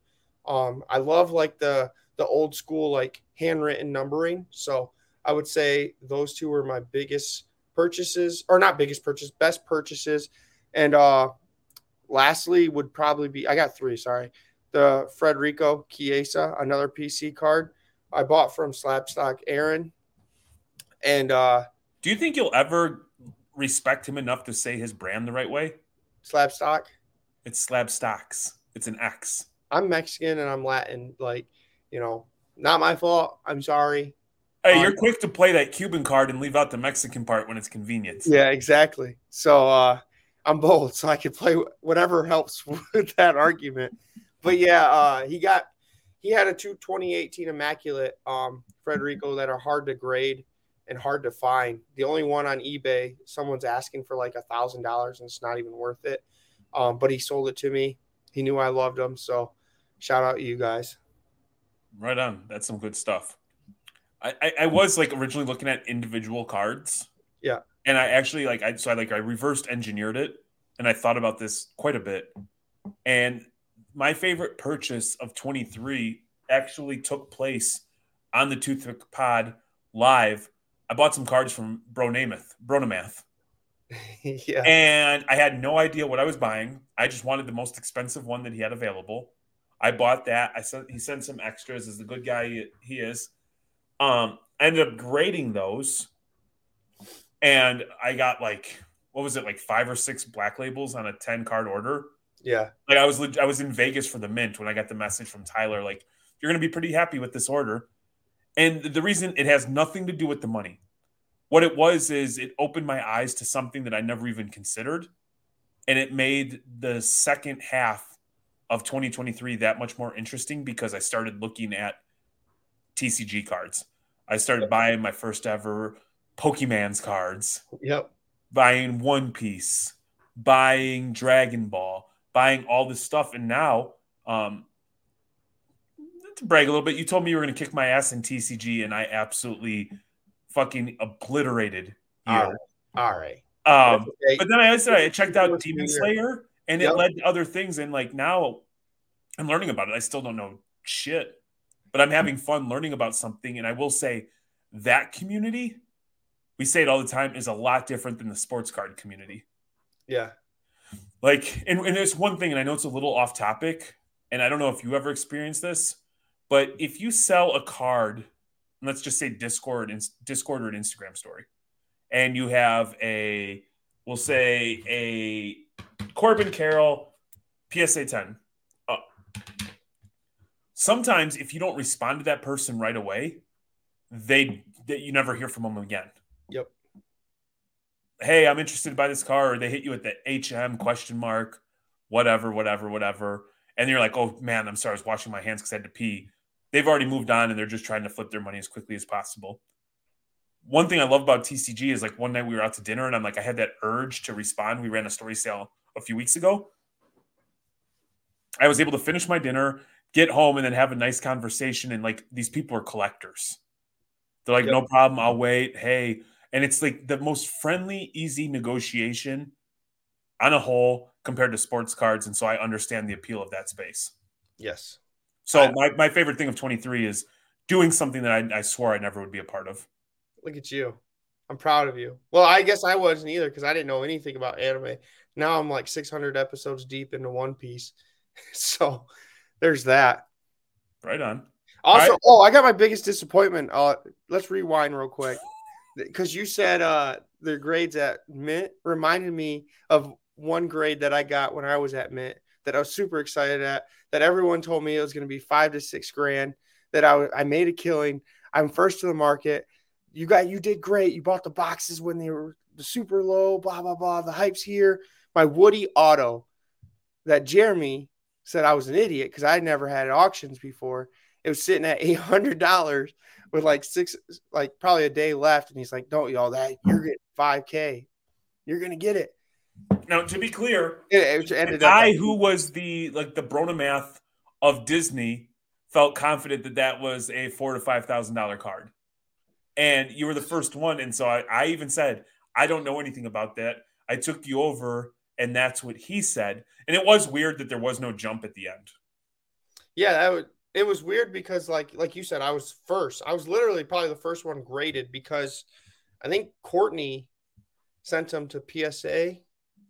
Um, I love like the the old school like handwritten numbering. So I would say those two were my biggest purchases, or not biggest purchase, best purchases. And uh lastly would probably be I got three, sorry. The Frederico Chiesa, another PC card I bought from Slapstock Aaron. And uh
Do you think you'll ever respect him enough to say his brand the right way?
Slabstock.
It's Slab Stocks. It's an X.
I'm Mexican and I'm Latin, like, you know, not my fault. I'm sorry.
Hey,
Um,
you're quick to play that Cuban card and leave out the Mexican part when it's convenient.
Yeah, exactly. So uh I'm bold, so I can play whatever helps with that argument. But yeah, uh he got he had a two 2018 immaculate um Frederico that are hard to grade and hard to find. The only one on eBay, someone's asking for like a thousand dollars and it's not even worth it. Um, but he sold it to me. He knew I loved him, so shout out you guys.
Right on. That's some good stuff. I, I, I was like originally looking at individual cards.
Yeah.
And I actually like I so I like I reversed engineered it and I thought about this quite a bit. And my favorite purchase of 23 actually took place on the Toothpick Pod live. I bought some cards from Bro Namath, Bronamath. yeah. And I had no idea what I was buying. I just wanted the most expensive one that he had available. I bought that. I sent he sent some extras as the good guy he is. Um, I ended up grading those, and I got like what was it like five or six black labels on a ten card order.
Yeah,
like I was I was in Vegas for the mint when I got the message from Tyler like you're going to be pretty happy with this order, and the reason it has nothing to do with the money. What it was is it opened my eyes to something that I never even considered, and it made the second half of 2023 that much more interesting because I started looking at TCG cards. I started buying my first ever Pokemon's cards.
Yep.
Buying One Piece, buying Dragon Ball, buying all this stuff. And now, um, to brag a little bit, you told me you were going to kick my ass in TCG, and I absolutely fucking obliterated you.
All right. All right.
Um, okay. But then I said I checked out Demon Slayer, and it yep. led to other things. And like now, I'm learning about it. I still don't know shit but I'm having fun learning about something. And I will say that community, we say it all the time, is a lot different than the sports card community.
Yeah.
Like, and, and there's one thing, and I know it's a little off topic, and I don't know if you ever experienced this, but if you sell a card, let's just say Discord, Discord or an Instagram story, and you have a, we'll say a Corbin Carroll PSA 10 uh, sometimes if you don't respond to that person right away, they that you never hear from them again.
Yep.
Hey, I'm interested by this car, or they hit you at the HM question mark, whatever, whatever, whatever. And you're like, oh man, I'm sorry, I was washing my hands because I had to pee. They've already moved on and they're just trying to flip their money as quickly as possible. One thing I love about TCG is like one night we were out to dinner and I'm like, I had that urge to respond. We ran a story sale a few weeks ago. I was able to finish my dinner get home and then have a nice conversation. And like these people are collectors. They're like, yep. no problem, I'll wait. Hey, and it's like the most friendly, easy negotiation on a whole compared to sports cards. And so I understand the appeal of that space.
Yes.
So I, my, my favorite thing of 23 is doing something that I, I swore I never would be a part of.
Look at you. I'm proud of you. Well, I guess I wasn't either because I didn't know anything about anime. Now I'm like 600 episodes deep into One Piece. So there's that.
Right on.
Also, right. oh, I got my biggest disappointment. Uh, let's rewind real quick because you said uh, the grades at Mint reminded me of one grade that I got when I was at Mint that I was super excited at. That everyone told me it was going to be five to six grand. That I I made a killing. I'm first to the market. You got you did great. You bought the boxes when they were super low. Blah blah blah. The hype's here. My Woody Auto that Jeremy said I was an idiot because I never had auctions before. It was sitting at eight hundred dollars with like six, like probably a day left, and he's like, "Don't y'all that you're getting five k, you're gonna get it."
Now, to be clear, it, it the guy up- who was the like the Bronamath of Disney felt confident that that was a four to five thousand dollar card, and you were the first one. And so I, I even said, I don't know anything about that. I took you over and that's what he said. And it was weird that there was no jump at the end.
Yeah, that would it was weird because like like you said, I was first. I was literally probably the first one graded because I think Courtney sent them to PSA,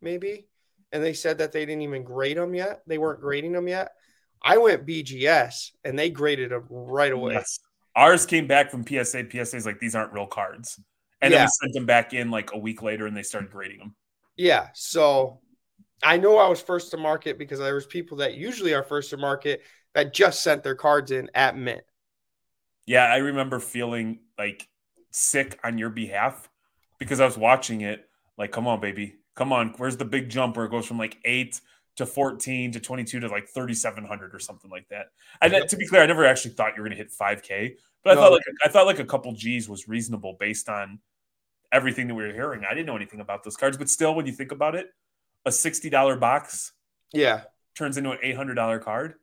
maybe, and they said that they didn't even grade them yet. They weren't grading them yet. I went BGS and they graded them right away. Yes.
Ours came back from PSA. PSA's like these aren't real cards, and yeah. then we sent them back in like a week later, and they started grading them.
Yeah. So I know I was first to market because there was people that usually are first to market that just sent their cards in at mint.
Yeah, I remember feeling like sick on your behalf because I was watching it. Like, come on, baby, come on. Where's the big jump where it goes from like eight to 14 to 22 to like 3,700 or something like that? And yep. to be clear, I never actually thought you were going to hit 5K, but I thought like I thought like a couple G's was reasonable based on everything that we were hearing. I didn't know anything about those cards, but still, when you think about it, a sixty dollar box,
yeah,
turns into an eight hundred dollar card.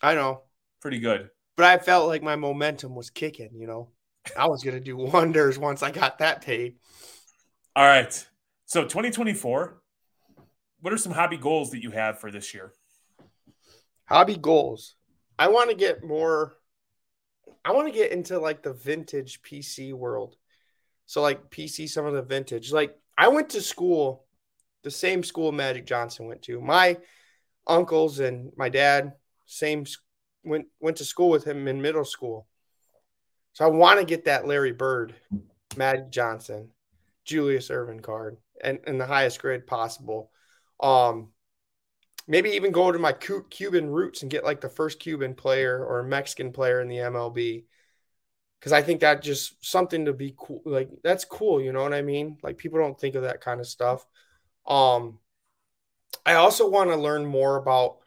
I know,
pretty good.
But I felt like my momentum was kicking. You know, I was gonna do wonders once I got that paid.
All right, so 2024, what are some hobby goals that you have for this year?
Hobby goals. I want to get more. I want to get into like the vintage PC world. So like PC, some of the vintage. Like I went to school, the same school Magic Johnson went to. My uncles and my dad, same went went to school with him in middle school. So I want to get that Larry Bird, Magic Johnson, Julius Erving card and, and the highest grade possible. Um, maybe even go to my Cuban roots and get like the first Cuban player or Mexican player in the MLB. Cause I think that just something to be cool. Like that's cool. You know what I mean? Like people don't think of that kind of stuff. Um, I also want to learn more about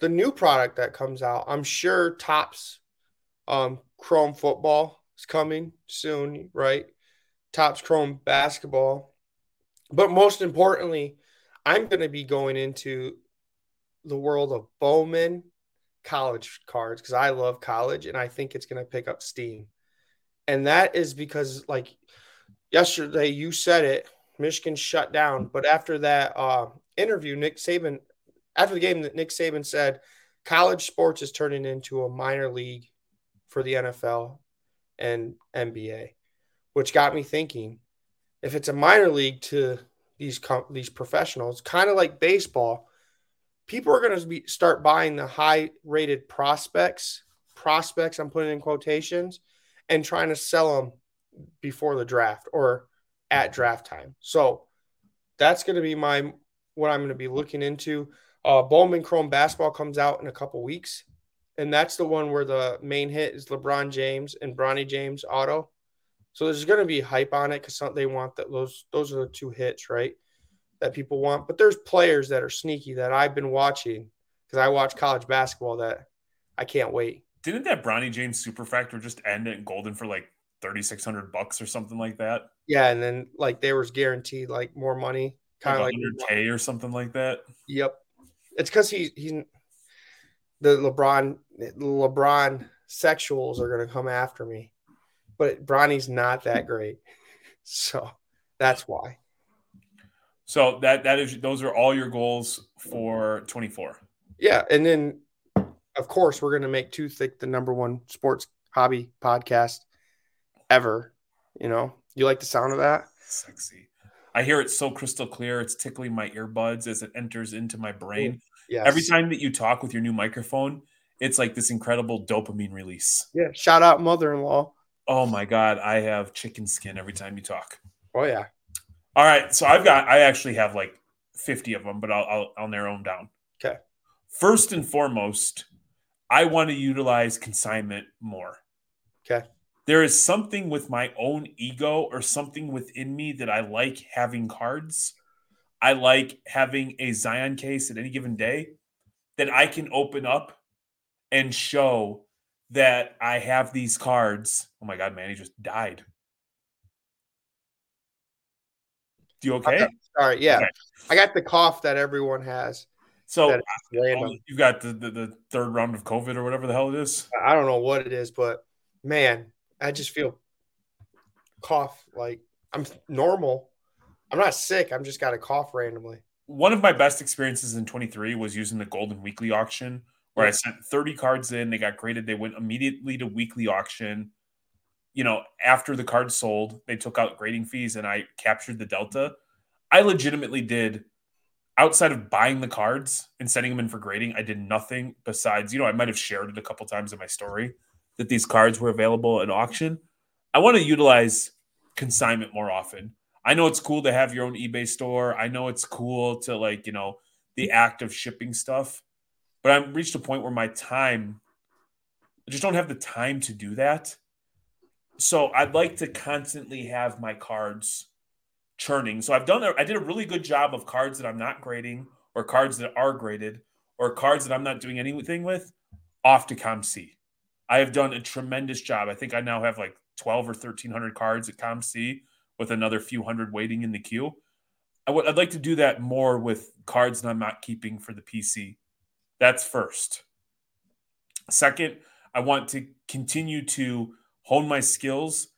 the new product that comes out. I'm sure Topps, um, Chrome football is coming soon, right? Topps Chrome basketball. But most importantly, I'm going to be going into the world of Bowman college cards because I love college and I think it's going to pick up steam. And that is because, like yesterday, you said it Michigan shut down. But after that uh, interview, Nick Saban, after the game, that Nick Saban said college sports is turning into a minor league for the NFL and NBA, which got me thinking if it's a minor league to these these professionals, kind of like baseball, people are going to be start buying the high rated prospects, prospects I'm putting in quotations, and trying to sell them before the draft or at draft time. So that's going to be my what I'm going to be looking into. Uh, Bowman Chrome basketball comes out in a couple weeks, and that's the one where the main hit is LeBron James and Bronny James auto. So there's going to be hype on it because they want that. Those those are the two hits, right? That people want. But there's players that are sneaky that I've been watching because I watch college basketball that I can't wait.
Didn't that Bronny James super factor just end at Goldin for like thirty six hundred bucks or something like that?
Yeah, and then like there was guaranteed like more money,
kind of like hundred k or something like that.
Yep, it's because he he's the LeBron LeBron sexuals are going to come after me, but Bronny's not that great, so that's why.
So that that is those are all your goals for 24.
Yeah, and then of course we're going to make 2Thicc the number one sports hobby podcast ever. You know, you like the sound of that?
Sexy. I hear it so crystal clear. It's tickling my earbuds as it enters into my brain.
Yes.
Every time that you talk with your new microphone, it's like this incredible dopamine release.
Yeah. Shout out mother in law.
Oh my God. I have chicken skin every time you talk.
Oh, yeah.
All right. So I've got, I actually have like 50 of them, but I'll, I'll, I'll narrow them down.
Okay.
First and foremost, I want to utilize consignment more.
Okay
there is something with my own ego or something within me that I like having cards. I like having a Zion case at any given day that I can open up and show that I have these cards. Oh my God, man, he just died. You okay? okay.
Sorry, yeah. Okay. I got the cough that everyone has.
So you got the, the, the third round of COVID or whatever the hell it is.
I don't know what it is, but man, I just feel cough like I'm normal. I'm not sick. I'm just got a cough randomly.
One of my best experiences in 23 was using the Goldin Weekly auction where I sent 30 cards in. They got graded. They went immediately to weekly auction. You know, after the cards sold, they took out grading fees and I captured the delta. I legitimately did outside of buying the cards and sending them in for grading, I did nothing besides, you know, I might have shared it a couple times in my story that these cards were available at auction. I want to utilize consignment more often. I know it's cool to have your own eBay store. I know it's cool to like, you know, the act of shipping stuff. But I've reached a point where my time, I just don't have the time to do that. So I'd like to constantly have my cards churning. So I've done, I did a really good job of cards that I'm not grading or cards that are graded or cards that I'm not doing anything with off to COMC. I have done a tremendous job. I think I now have like 12 or 1300 cards at COMC with another few hundred waiting in the queue. I would, I'd like to do that more with cards that I'm not keeping for the PC. That's first. Second, I want to continue to hone my skills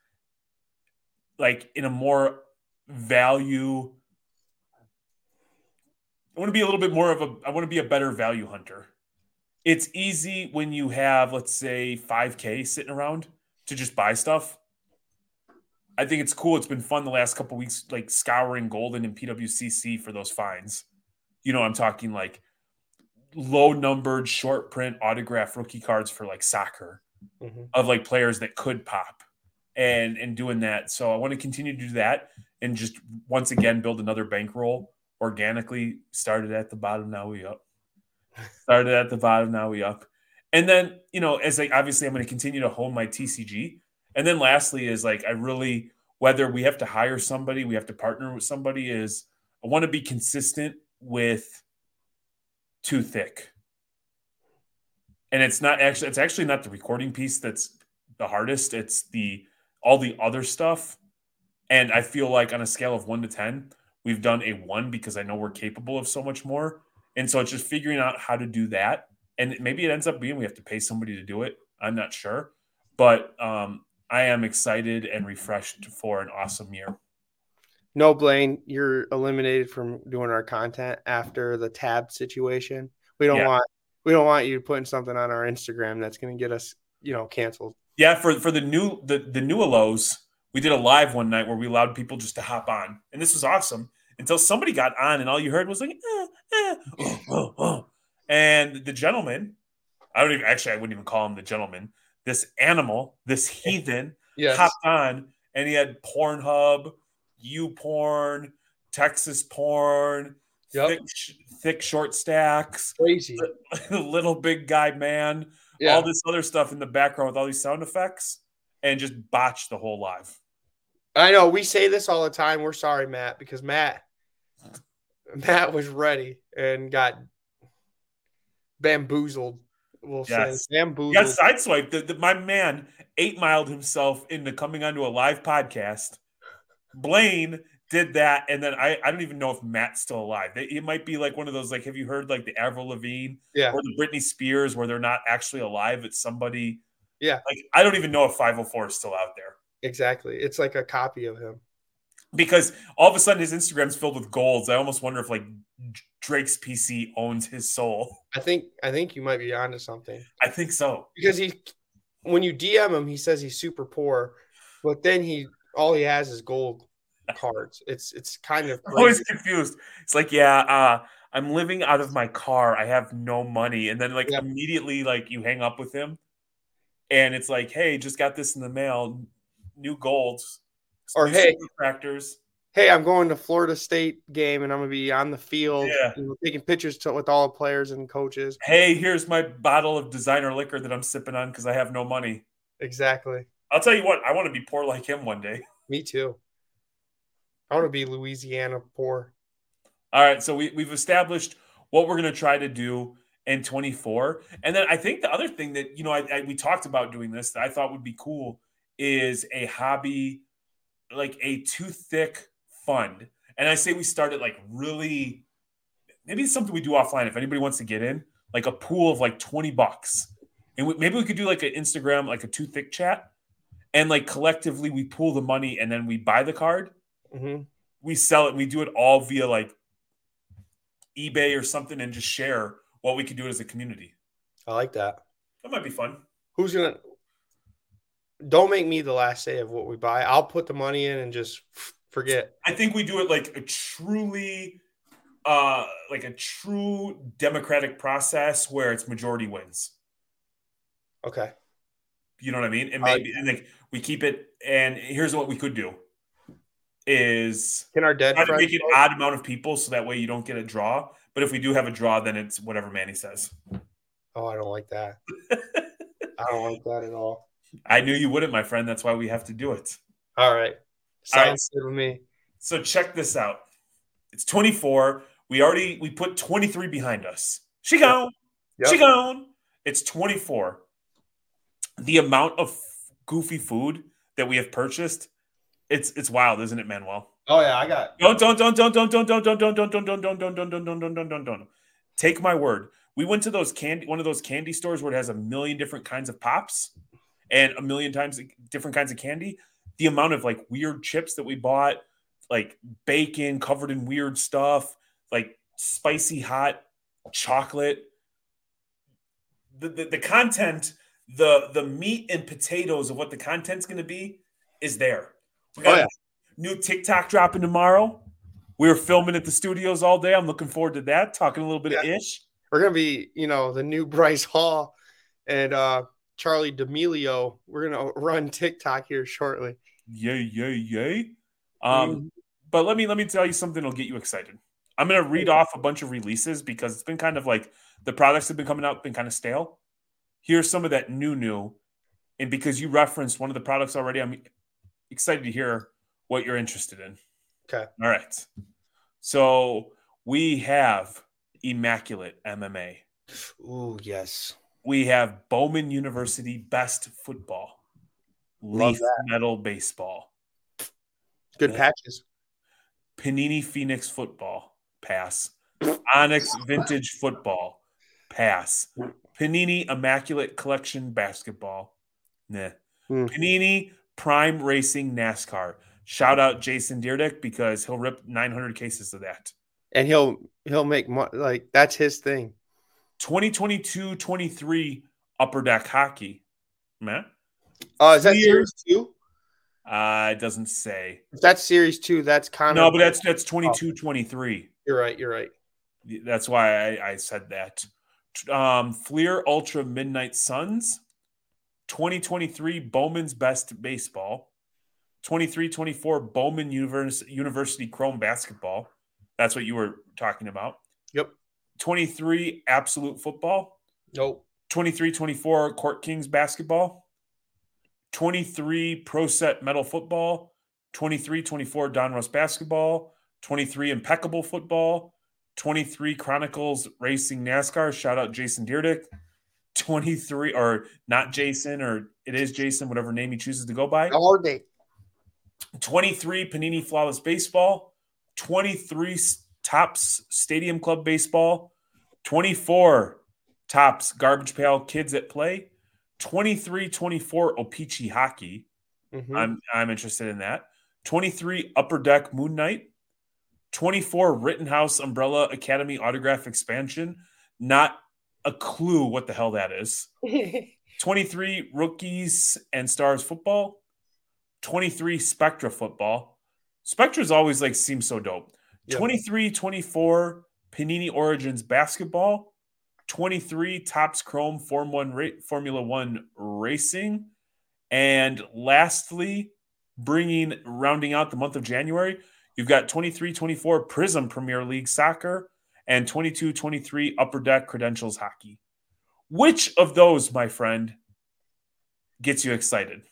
like in a more value I want to be a little bit more of a I want to be a better value hunter. It's easy when you have, let's say, 5K sitting around to just buy stuff. I think it's cool. It's been fun the last couple weeks, like scouring Goldin and PWCC for those finds. You know, I'm talking like low numbered short print autograph rookie cards for like soccer mm-hmm. of like players that could pop and and doing that. So I want to continue to do that and just once again build another bankroll organically. Started at the bottom, now we up. Started at the bottom, now we up. And then, you know, as like obviously I'm going to continue to hone my TCG. And then lastly is like I really whether we have to hire somebody, we have to partner with somebody is I want to be consistent with too thick. And it's not actually it's actually not the recording piece that's the hardest. It's the all the other stuff. And I feel like on a scale of one to 10, we've done a one because I know we're capable of so much more. And so it's just figuring out how to do that. And maybe it ends up being we have to pay somebody to do it. I'm not sure. But um, I am excited and refreshed for an awesome year.
No, Blaine, you're eliminated from doing our content after the tab situation. We don't yeah. want we don't want you putting something on our Instagram that's going to get us, you know, canceled.
Yeah, for for the new the the new Alos, we did a live one night where we allowed people just to hop on, and this was awesome until somebody got on, and all you heard was like, eh, eh, oh, oh, oh. and the gentleman, I don't even actually I wouldn't even call him the gentleman. This animal, this heathen, yes. hopped on, and he had Pornhub, U porn, Texas porn, yep. thick, thick short stacks,
crazy,
little big guy man yeah. all this other stuff in the background with all these sound effects and just botch the whole live.
I know we say this all the time. We're sorry, Matt, because Matt Matt was ready and got bamboozled. We'll yes. say bamboozled.
Got sideswiped. The, the, my man eight miled himself into coming onto a live podcast. Blaine did that, and then I, I don't even know if Matt's still alive. It might be like one of those like, have you heard like the Avril Lavigne,
yeah,
or the Britney Spears, where they're not actually alive? It's somebody,
yeah.
Like I don't even know if 504 is still out there.
Exactly, it's like a copy of him.
Because all of a sudden his Instagram's filled with golds. I almost wonder if like Drake's PC owns his soul.
I think I think you might be onto something.
I think so
because he, when you DM him, he says he's super poor, but then he all he has is gold cards. It's it's kind of
crazy. always confused. It's like, yeah, uh, I'm living out of my car. I have no money, and then like yeah. immediately like you hang up with him, and it's like, hey, just got this in the mail, new golds,
or hey,
tractors.
Hey, I'm going to Florida State game, and I'm gonna be on the field,
yeah.
taking pictures to, with all the players and coaches.
Hey, here's my bottle of designer liquor that I'm sipping on because I have no money.
Exactly.
I'll tell you what, I want to be poor like him one day.
Me too. I want to be Louisiana poor.
All right, so we, we've established what we're going to try to do in 24, and then I think the other thing that you know I, I, we talked about doing this that I thought would be cool is a hobby, like a too thick fund. And I say we start at like really, maybe it's something we do offline if anybody wants to get in, like a pool of like 20 bucks, and we, maybe we could do like an Instagram, like a too thick chat, and like collectively we pool the money and then we buy the card
Mm-hmm.
We sell it. We do it all via like eBay or something, and just share what we can do as a community.
I like that.
That might be fun.
Who's gonna? Don't make me the last say of what we buy. I'll put the money in and just forget.
I think we do it like a truly, uh, like a true democratic process where it's majority wins.
Okay.
You know what I mean? And maybe and like we keep it. And here's what we could do: is
can our dead
try to make an odd amount of people so that way you don't get a draw. But if we do have a draw, then it's whatever Manny says.
Oh, I don't like that. I don't like that at all.
I knew you wouldn't, my friend. That's why we have to do it.
All right. Sounds all right. good with me.
So check this out. It's 24. We already we put 23 behind us. She gone. Yep. She gone. It's 24. The amount of goofy food that we have purchased it's it's wild, isn't it, Manuel?
Oh yeah, I got.
Don't don't don't don't don't don't don't don't don't don't don't don't don't don't don't don't don't don't don't don't. Take my word. We went to those candy one of those candy stores where it has a million different kinds of pops and a million times different kinds of candy. The amount of like weird chips that we bought, like bacon covered in weird stuff, like spicy hot chocolate. The, the, the content, the the meat and potatoes of what the content's going to be is there. We got
Oh, yeah.
new TikTok dropping tomorrow. We were filming at the studios all day. I'm looking forward to that. Talking a little bit of ish.
We're gonna be, you know, the new Bryce Hall and uh Charli D'Amelio. We're gonna run TikTok here shortly.
Yay, yay, yay. Um, but let me let me tell you something that'll get you excited. I'm gonna read off a bunch of releases because it's been kind of like the products have been coming out, been kind of stale. Here's some of that new new. And because you referenced one of the products already, I'm excited to hear what you're interested in.
Okay.
All right. So we have Immaculate MMA.
Ooh, yes.
We have Bowman University Best Football.
Love
Leaf Metal Baseball.
Good
Yeah.
patches.
Panini Phoenix Football. Pass. Onyx Vintage Football. Pass. Panini Immaculate Collection Basketball. Nah.
Hmm.
Panini Prime Racing NASCAR. Shout out Jason Deerdick because he'll rip 900 cases of that.
And he'll he'll make like that's his thing.
2022-23 Upper Deck Hockey. Man,
Oh, is that series two?
uh, it doesn't say.
If that's series two, that's kind of No,
but that's that's 22-23.
you're right, you're right.
That's why I, I said that. Um, Fleer Ultra Midnight Suns, 2023 Bowman's Best Baseball, 23 24 Bowman Univers- University Chrome Basketball. That's what you were talking about.
Yep.
23 Absolute Football,
Nope.
23 24 Court Kings Basketball, 23 Pro Set Metal Football, 23 24 Donruss Basketball, 23 Impeccable Football, 23 Chronicles Racing NASCAR. Shout out Jason Deerdick. 23 or not Jason or it is Jason, whatever name he chooses to go by.
All day.
23 Panini Flawless Baseball, 23 Topps Stadium Club Baseball, 24 Topps Garbage Pail Kids at Play, 23 24 O-Pee-Chee Hockey.
Mhm.
I'm I'm interested in that. 23 Upper Deck Moon Knight, 24 Rittenhouse Umbrella Academy Autograph Expansion. Not a clue what the hell that is. 23 Rookies and Stars Football, 23 Spectra Football. Spectra's always like seems so dope.
Yep.
23 24 Panini Origins Basketball, 23 Topps Chrome Form 1 ra- Formula 1 Racing, and lastly, bringing rounding out the month of January, you've got 23 24 Prizm Premier League Soccer and 22 23 Upper Deck Credentials Hockey. Which of those, my friend, gets you excited?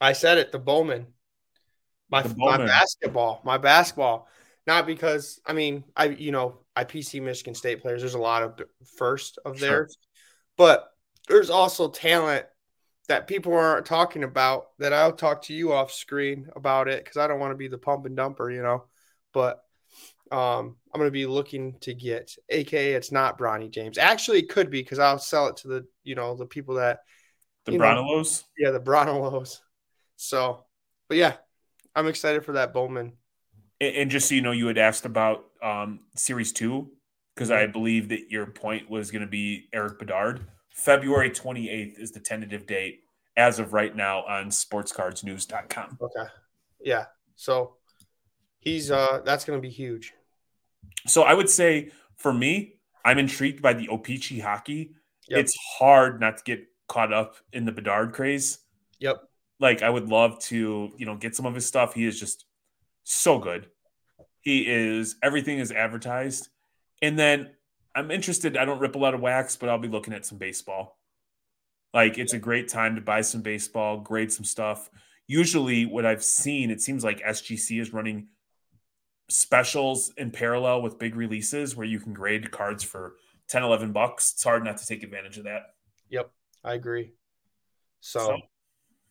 I said it, the Bowman. My
The
my basketball, my basketball. Not because I mean I you know I PC Michigan State players. There's a lot of first of
Sure.
theirs, but there's also talent that people aren't talking about. That I'll talk to you off screen about it because I don't want to be the pump and dumper, you know. But um, I'm going to be looking to get, aka it's not Bronny James. Actually, it could be because I'll sell it to the you know the people that
The Bronolos?
yeah, the Bronolos. So, but yeah, I'm excited for that Bowman.
And, and just so you know, you had asked about um, Series 2, because. I believe that your point was going to be Eric Bedard. February 28th is the tentative date as of right now on sportscardsnews.com.
Okay. Yeah. So he's uh that's gonna be huge.
So I would say for me, I'm intrigued by the O-Pee-Chee hockey.
Yep.
It's hard not to get caught up in the Bedard craze.
Yep.
Like I would love to, you know, get some of his stuff. He is just so good. He is everything is advertised. And then I'm interested. I don't rip a lot of wax, but I'll be looking at some baseball. Like it's a great time to buy some baseball, grade some stuff. Usually, what I've seen, it seems like SGC is running specials in parallel with big releases where you can grade cards for 10, 11 bucks. It's hard not to take advantage of that.
Yep. I agree. So,
So,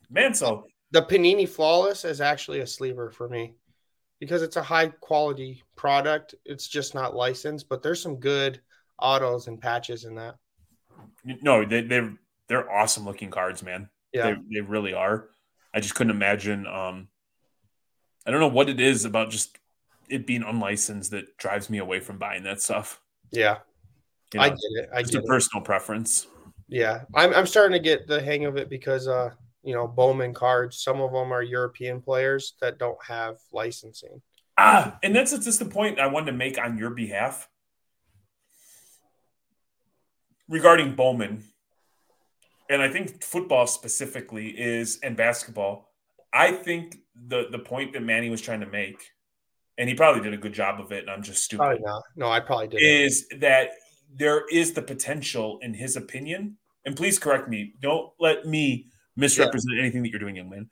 man, so
the Panini Flawless is actually a sleeper for me because it's a high quality product. It's just not licensed, but there's some good autos and patches and that.
no, they, they're they're awesome looking cards, man.
Yeah.
They, they really are. I just couldn't imagine. Um, I don't know what it is about just it being unlicensed that drives me away from buying that stuff.
Yeah,
You know,
I get it. I
it's
get
a
it.
personal preference.
Yeah, I'm I'm starting to get the hang of it because uh, you know, Bowman cards. Some of them are European players that don't have licensing.
Ah, and that's just the point I wanted to make on your behalf regarding Bowman. And I think football specifically is and basketball. I think the the point that Manny was trying to make, and he probably did a good job of it, and I'm just stupid,
Probably not. No, I probably did.
is that there is the potential, in his opinion, and please correct me. Don't let me misrepresent anything that you're doing, young man.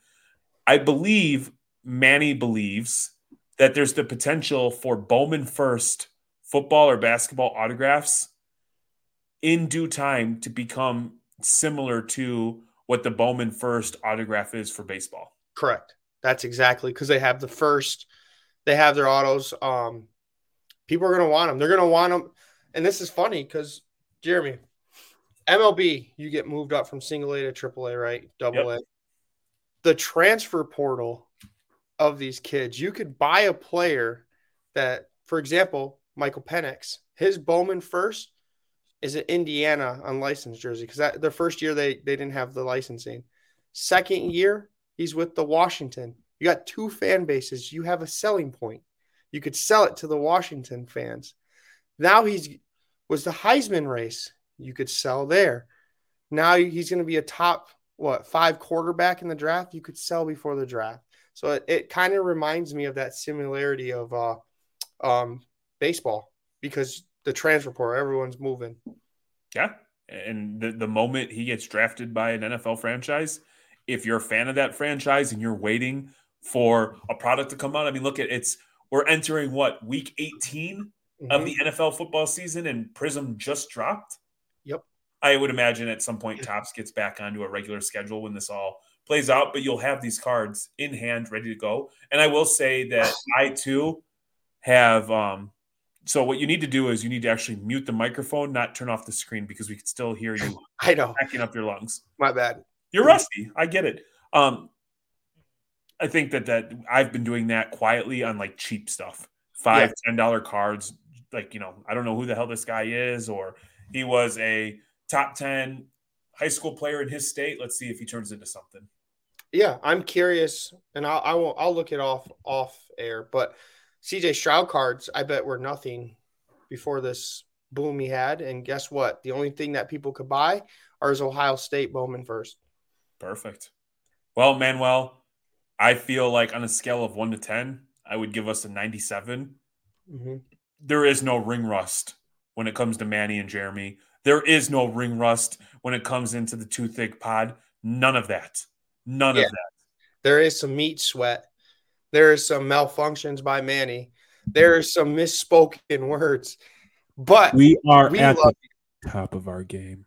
I believe Manny believes that there's the potential for Bowman first football or basketball autographs in due time to become similar to what the Bowman first autograph is for baseball.
Correct. That's exactly because they have the first, they have their autos. Um, people are going to want them. They're going to want them. And this is funny because Jeremy, MLB, you get moved up from single A to triple A, right? Double A. The transfer portal of these kids, you could buy a player that, for example, Michael Penix, his Bowman first is an Indiana unlicensed jersey because that the first year they they didn't have the licensing. Second year, he's with the Washington. You got two fan bases. You have a selling point. You could sell it to the Washington fans. Now he's was the Heisman race. You could sell there. Now he's going to be a top what five quarterback in the draft. You could sell before the draft. So it, it kind of reminds me of that similarity of uh, um, baseball because the transfer portal, everyone's moving.
Yeah. And the, the moment he gets drafted by an NFL franchise, if you're a fan of that franchise and you're waiting for a product to come out, I mean, look at it's we're entering what week 18 of
Mhm.
the NFL football season, and Prizm just dropped.
Yep.
I would imagine at some point Topps gets back onto a regular schedule when this all plays out, but you'll have these cards in hand ready to go. And I will say that I too have um so what you need to do is you need to actually mute the microphone, not turn off the screen because we can still hear you
I know.
backing up your lungs.
My bad.
You're rusty. I get it. Um, I think that that I've been doing that quietly on like cheap stuff, five
Yeah.
ten dollar cards. Like you know, I don't know who the hell this guy is, or he was a top ten high school player in his state. Let's see if he turns into something.
Yeah, I'm curious, and I'll I will I'll look it off off air. But CJ Stroud cards, I bet were nothing before this boom he had. And guess what? The only thing that people could buy are his Ohio State Bowman first.
Perfect. Well, Manuel, I feel like on a scale of one to ten, I would give us a ninety-seven.
Mhm.
there is no ring rust when it comes to Manny and Jeremy. There is no ring rust when it comes into the 2Thicc Pod. None of that. None
Yeah.
of that.
There is some meat sweat. There is some malfunctions by Manny. There is some misspoken words. But
We are
We
at the top of our game.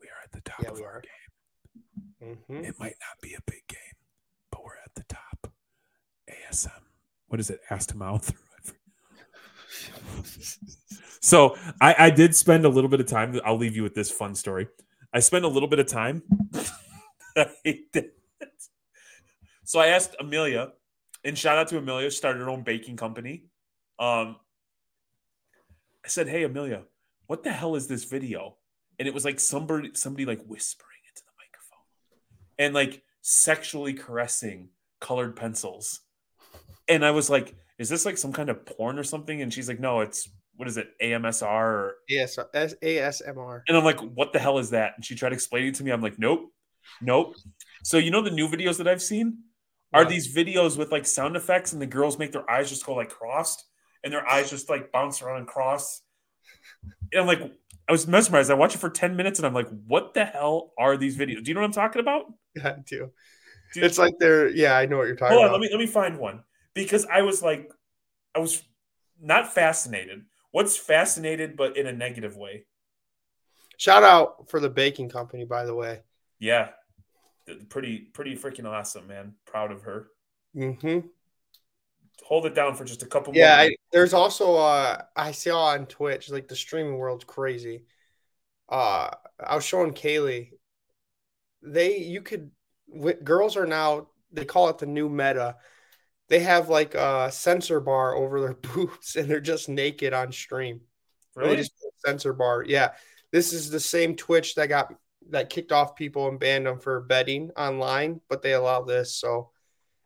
We are at the top
Yeah,
of our game.
Mhm.
It might not be a big game, but we're at the top. ASM. What is it? Ass to mouth.
So I, I did spend a little bit of time. I'll leave you with this fun story. I spent a little bit of time. I so I asked Amelia, and shout out to Amelia, she started her own baking company. Um, I said, "Hey Amelia, what the hell is this video?" And it was like somebody, somebody like whispering into the microphone, and like sexually caressing colored pencils. And I was like, "Is this like some kind of porn or something?" And she's like, "No, it's what is it, AMSR?" Or,
AS, ASMR.
and I'm like, "What the hell is that?" And she tried explaining it to me. I'm like, "Nope, nope." So you know the new videos that I've seen are these videos with like sound effects, and the girls make their eyes just go like crossed, and their eyes just like bounce around and cross. And I'm like, I was mesmerized. I watched it for 10 minutes, and I'm like, "What the hell are these videos?" Do you know what I'm talking about?
I do.
Dude,
It's like they're yeah, I know what you're talking
Hold on,
about.
let me let me find one because I was like, I was not fascinated. What's fascinated, but in a negative way?
Shout out for the baking company, by the way.
Yeah, pretty pretty freaking awesome, man. Proud of her.
hmm
Hold it down for just a couple.
Yeah,
more
I, there's also uh I saw on Twitch like the streaming world's crazy. Uh, I was showing Kaylee. They you could wi- girls are now they call it the new meta. they have like a sensor bar over their boobs and they're just naked on stream.
Really?
They just sensor bar. Yeah. This is the same Twitch that got that kicked off people and banned them for betting online, but they allow this, so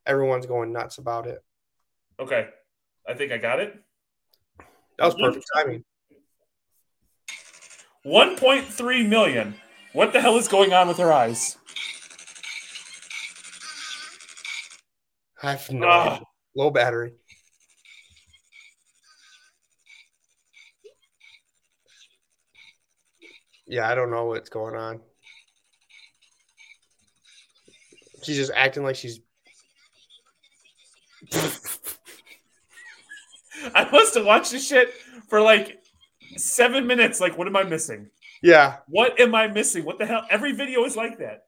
everyone's going nuts about it.
Okay. I think I got it.
That was perfect timing.
1.3 million. What the hell is going on with her eyes?
I have no
ah.
idea. low battery. Yeah, I don't know what's going on. She's just acting like she's
I must have watched this shit for like seven minutes. Like, what am I missing?
yeah,
What am I missing? What the hell? Every video is like that.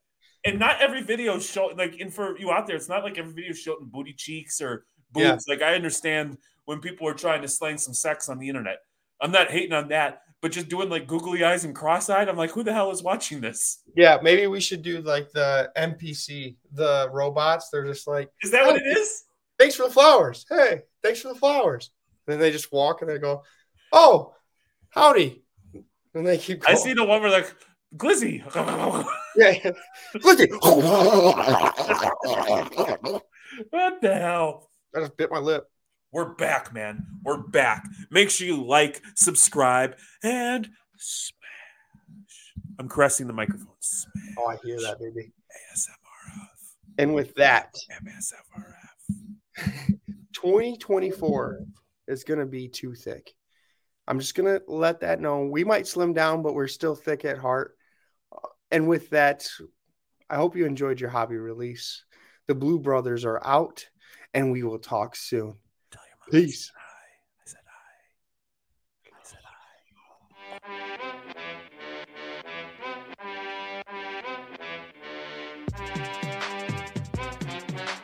And not every video is show like and for you out there, it's not like every video is showing booty cheeks or boobs. Like I understand when people are trying to slang some sex on the internet. I'm not hating on that, but just doing like googly eyes and cross-eyed, I'm like, who the hell is watching this?
yeah. Maybe we should do like the NPC, the robots. They're just like,
Is that what it is?
"Thanks for the flowers." Hey, thanks for the flowers. And then they just walk and they go, "Oh, howdy," and they keep Going.
I see the one where like Glizzy.
Yeah. Glizzy. at
what the hell?
I just bit my lip.
We're back, man. We're back. Make sure you like, subscribe, and smash. I'm caressing the microphone. Smash.
Oh, I hear that, baby.
ASMRF.
And with that,
MSFRF.
2024 is going to be too thick. I'm just going to let that know. We might slim down, but we're still thick at heart. Uh, And with that, I hope you enjoyed your hobby release. The Blue Brothers are out, and we will talk soon.
Tell your mom I
Peace.